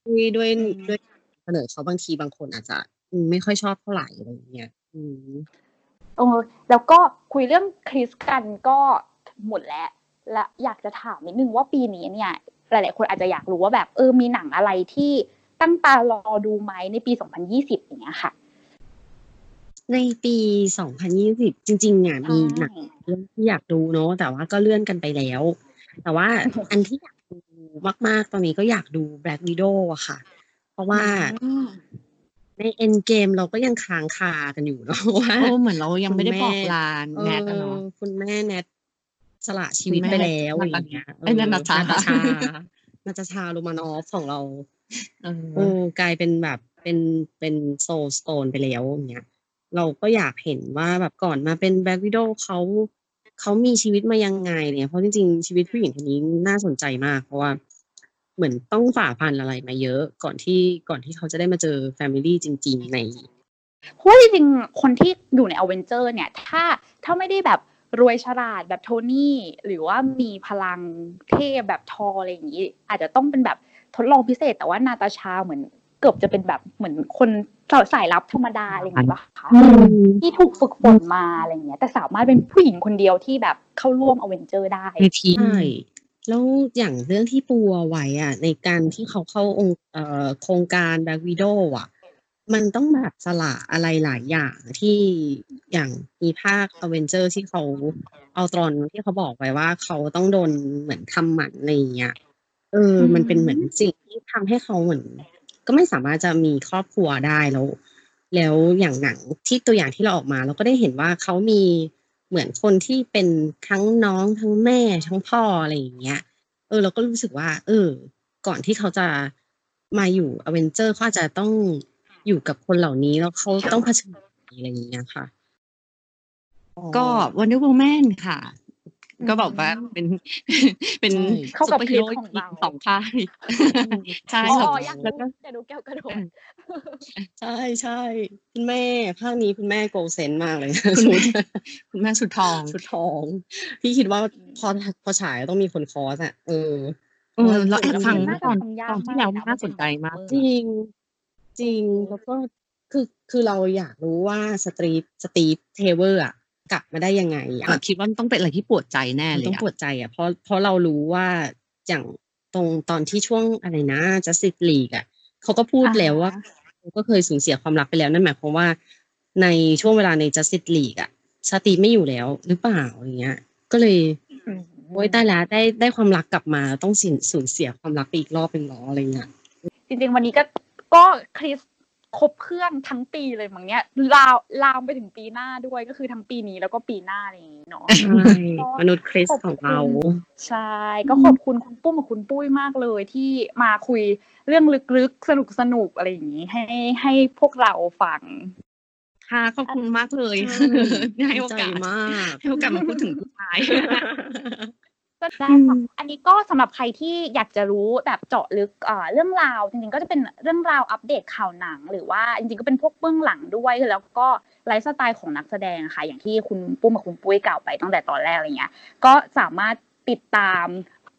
ด้วยด้วยอืมด้วย เสนอเขาบางทีบางคนอาจจะอืมไม่ค่อยชอบเท่าไหร่อะไรอย่างเงี้ยอืมเออแล้วก็คุยเรื่องคริสกันก็หมดแล้ว และอยากจะถามนิดนึงว่าปีนี้เนี่ย หลาย ๆ คนอาจจะอยากรู้ว่าแบบเออมีหนังอะไรที่ตั้งตารอดูไหมในปี 2020 อย่างเงี้ยค่ะ ในปี 2020 จริง ๆ อะมีหนังใช่เรื่องที่อยากดูเนาะแต่ว่าก็เลื่อนกันไปแล้ว แต่ว่าอันที่อยากดูมาก ๆ ตอนนี้ก็อยากดู Black Widow อะค่ะเพ ราะว่าอืมใน End Game เราก็ยังค้างคากันอยู่เนาะว่าโอ้เหมือนเรายังไม่ได้คุณแม่บอกลาเอแนทอะเนาะอคุณแม่แนทสละชีวิตคุณไปแม่แล้วนาอตาย่างเงี้ยไอ้นั่นนาตานาตาชานาตาชาโรมานอฟของเราเออเออกลายเป็นแบบเป็นเป็น Soul Stone ไปแล้วอย่างเงี้ย เราก็อยากเห็นว่าแบบก่อนมาเป็นแบ็กวิด o w เขาเขามีชีวิตมายังไงเนี่ยเพราะจริงๆชีวิตผู้หญิงคนนี้น่าสนใจมากเพราะว่า เหมือนต้องฝ่าฟันอะไรมาเยอะ ก่อนที่ก่อนที่เขาจะได้มาเจอ family จริง ๆ ในเพราะว่าจริงๆ คนที่อยู่ในอเวนเจอร์เนี่ย ถ้าถ้าไม่ได้แบบรวยฉลาดแบบโทนี่ หรือว่ามีพลังเทพแบบทออะไรอย่างนี้ อาจจะต้องเป็นแบบทดลองพิเศษ แต่ว่านาตาชาเหมือนเกือบจะเป็นแบบเหมือนคนสายลับธรรมดาอะไรอย่างเงี้ยป่ะคะอืมที่ถูกฝึกฝนมาอะไรอย่างเงี้ย แต่สามารถเป็นผู้หญิงคนเดียวที่แบบเข้าร่วมอเวนเจอร์ได้ในทีมใช่ แล้วอย่างเรื่องที่ปูเอาไว้อะในการที่เขาเข้าองค์โครงการแบ็กวิดออะมันต้องแบบสละอะไรหลายอย่างที่อย่างมีภาคอเวนเจอร์ที่เขาเอาตรอนที่เขาบอกไว้ว่าเขาต้องโดนเหมือนทำหมันอะไรอย่างเงี้ยเออมมันเป็นเหมือนสิ่งที่ทำให้เขาเหมือน ก็ไม่สามารถจะมีครอบครัวได้แล้ว แล้วอย่างหนังที่ตัวอย่างที่เราออกมา เราก็ได้เห็นว่าเขามี เหมือนคนที่เป็นทั้งน้องทั้งแม่ทั้งพ่ออะไรอย่างเงี้ย เออเราก็รู้สึกว่า เออ ก่อนที่เขาจะมาอยู่ Avenger เขาอาจจะต้องอยู่กับคนเหล่านี้แล้วเขาต้องเผชิญอะไรอย่างเงี้ยค่ะ ก็ Wonder Woman ค่ะ ก็บอกว่าอืมเป็นเป็นใช่เข้ากับซุปปอร์ฮีโร่คลิปของเราสองค่ายใช่อ๋ค่ะออยากแล้วดูก็อยากดูแก้วกระโดดใช่ใช่คุณแม่ภาคนี้คุณแม่ Gold Saint มากเลยคุณชุดคุณแม่สุดทองชุดทอง พี่คิดว่าพอพอฉายต้องมีคน cos อะเออเออเราแอบฟังน่าจะตอนทำยากตอนที่มากแล้วเลยนะน่าสนใจมาก จริง จริงแล้วก็คือคือเราอยากรู้ว่า Steve Steve Trevor อะ กลับมาได้ยังไงอะแบบคิดว่ามันต้องเป็นอะไรที่ปวดใจแน่มันเลยต้องอะปวดใจอะเพราะเพราะเรารู้ว่าอย่างตรงตอนที่ช่วงอะไรนะจัสติ e ลีกอะเขาก็พูดอ่าแล้วว่าเขาก็เคยสูญเสียความรักไปแล้วนั่นหมายความว่า ในช่วงเวลาในจัสติ e ลีกอะสตีฟไม่อยู่แล้วหรือเปล่าอย่างเงี้ย ก็เลยอืมโอ้ยตายแล้วได้ได้ความรักกลับมาต้องสูญสูญเสียความรักไปอีกรอบเป็นหรออะไรเงี้ยจริง ๆ วันนี้ก็ก็คริส ครบเครื่องทั้งปีเลยมั้งเนี้ยลาวลามไปถึงปีหน้าด้วยก็คือทั้งปีนี้แล้วก็ปีหน้าอะไรอย่างงี้เนาะใช่มนุษย์คริสของเรา ใช่ ก็ขอบคุณคุณปุ้มกับคุณปุ้ยมากเลยที่มาคุยเรื่องลึกๆ สนุกๆอะไรอย่างนี้ ให้ให้พวกเราฟังค่ะขอบคุณมากเลยใช่ให้โอกาสดีใจมากให้โอกาสมาพูดถึงผู้ชาย ก็ได้ค่ะอันนี้ก็สำหรับใครที่อยากจะรู้แบบเจาะลึกเอ่อเรื่องราวจริงๆก็จะเป็นเรื่องราวอัปเดตข่าวหนัง หรือว่าจริงๆก็เป็นพวกเบื้องหลังด้วยแล้วก็ไลฟ์สไตล์ของนักแสดงอะค่ะ อย่างที่คุณปุ้มกับคุณปุ้ยกล่าวไปตั้งแต่ตอนแรกอะไรเงี้ย ก็สามารถติดตาม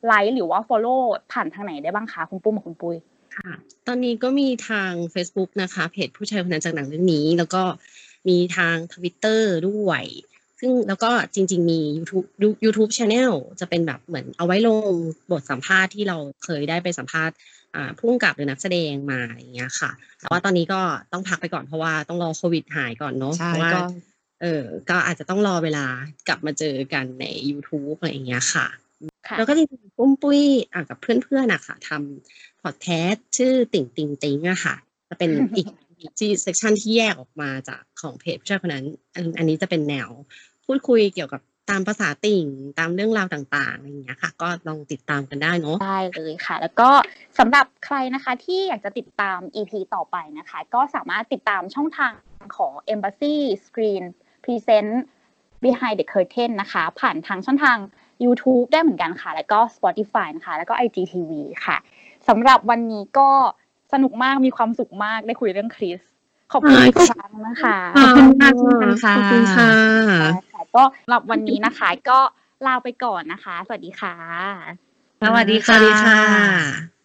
ไลฟ์หรือว่า follow ผ่านทางไหนได้บ้างคะคุณปุ้มกับคุณปุ้ยค่ะ ตอนนี้ก็มีทาง Facebook นะคะ เพจผู้ชายคนนั้นจากหนังเรื่องนี้ แล้วก็มีทางทวิตเตอร์ด้วย ซึ่งแล้วก็จริง ๆ มี YouTube YouTube Channel จะเป็นแบบเหมือนเอาไว้ลงบทสัมภาษณ์ที่เราเคยได้ไปสัมภาษณ์อ่าผู้กำกับหรือนักแสดงมาอย่างเงี้ยค่ะ แต่ว่าตอนนี้ก็ต้องพักไปก่อนเพราะว่าต้องรอโควิดหายก่อนเนาะใช่เพราะว่าก็เออก็อาจจะต้องรอเวลากลับมาเจอกันใน YouTube อะไรอย่างเงี้ยค่ะค่ะแล้วก็จริงๆปุ้มปุ้ยอะกับเพื่อนๆอะค่ะทำพอดแคสต์ชื่อติ่งติ่งติงอะค่ะ จะเป็นอีกอีก ที่เซกชันที่แยกออกมาจากของเพจผู้ชายคนนั้นอันอันนี้จะเป็นแนว พูดคุยเกี่ยวกับตามภาษาติ่งตามเรื่องราวต่างๆอะไรอย่างเงี้ยค่ะ ก็ลองติดตามกันได้เนาะได้เลยค่ะ แล้วก็สำหรับใครนะคะที่อยากจะติดตาม EP ต่อไปนะคะ ก็สามารถติดตามช่องทางของ Embassy Screen Present Behind the Curtain นะคะ ผ่านทางช่องทาง YouTube ได้เหมือนกันค่ะ แล้วก็ Spotify นะคะ แล้วก็ IGTV ค่ะสำหรับวันนี้ก็ สนุกมากมีความสุขมากได้คุยเรื่องคริสขอบคุณใช่อีกครั้งนะคะขอบคุณมากเช่นกันค่ะขอบคุณค่ะค่ะก็สำหรับวันนี้นะคะ ก็ลาไปก่อนนะคะ สวัสดีค่ะ สวัสดีสวัสดีค่ะ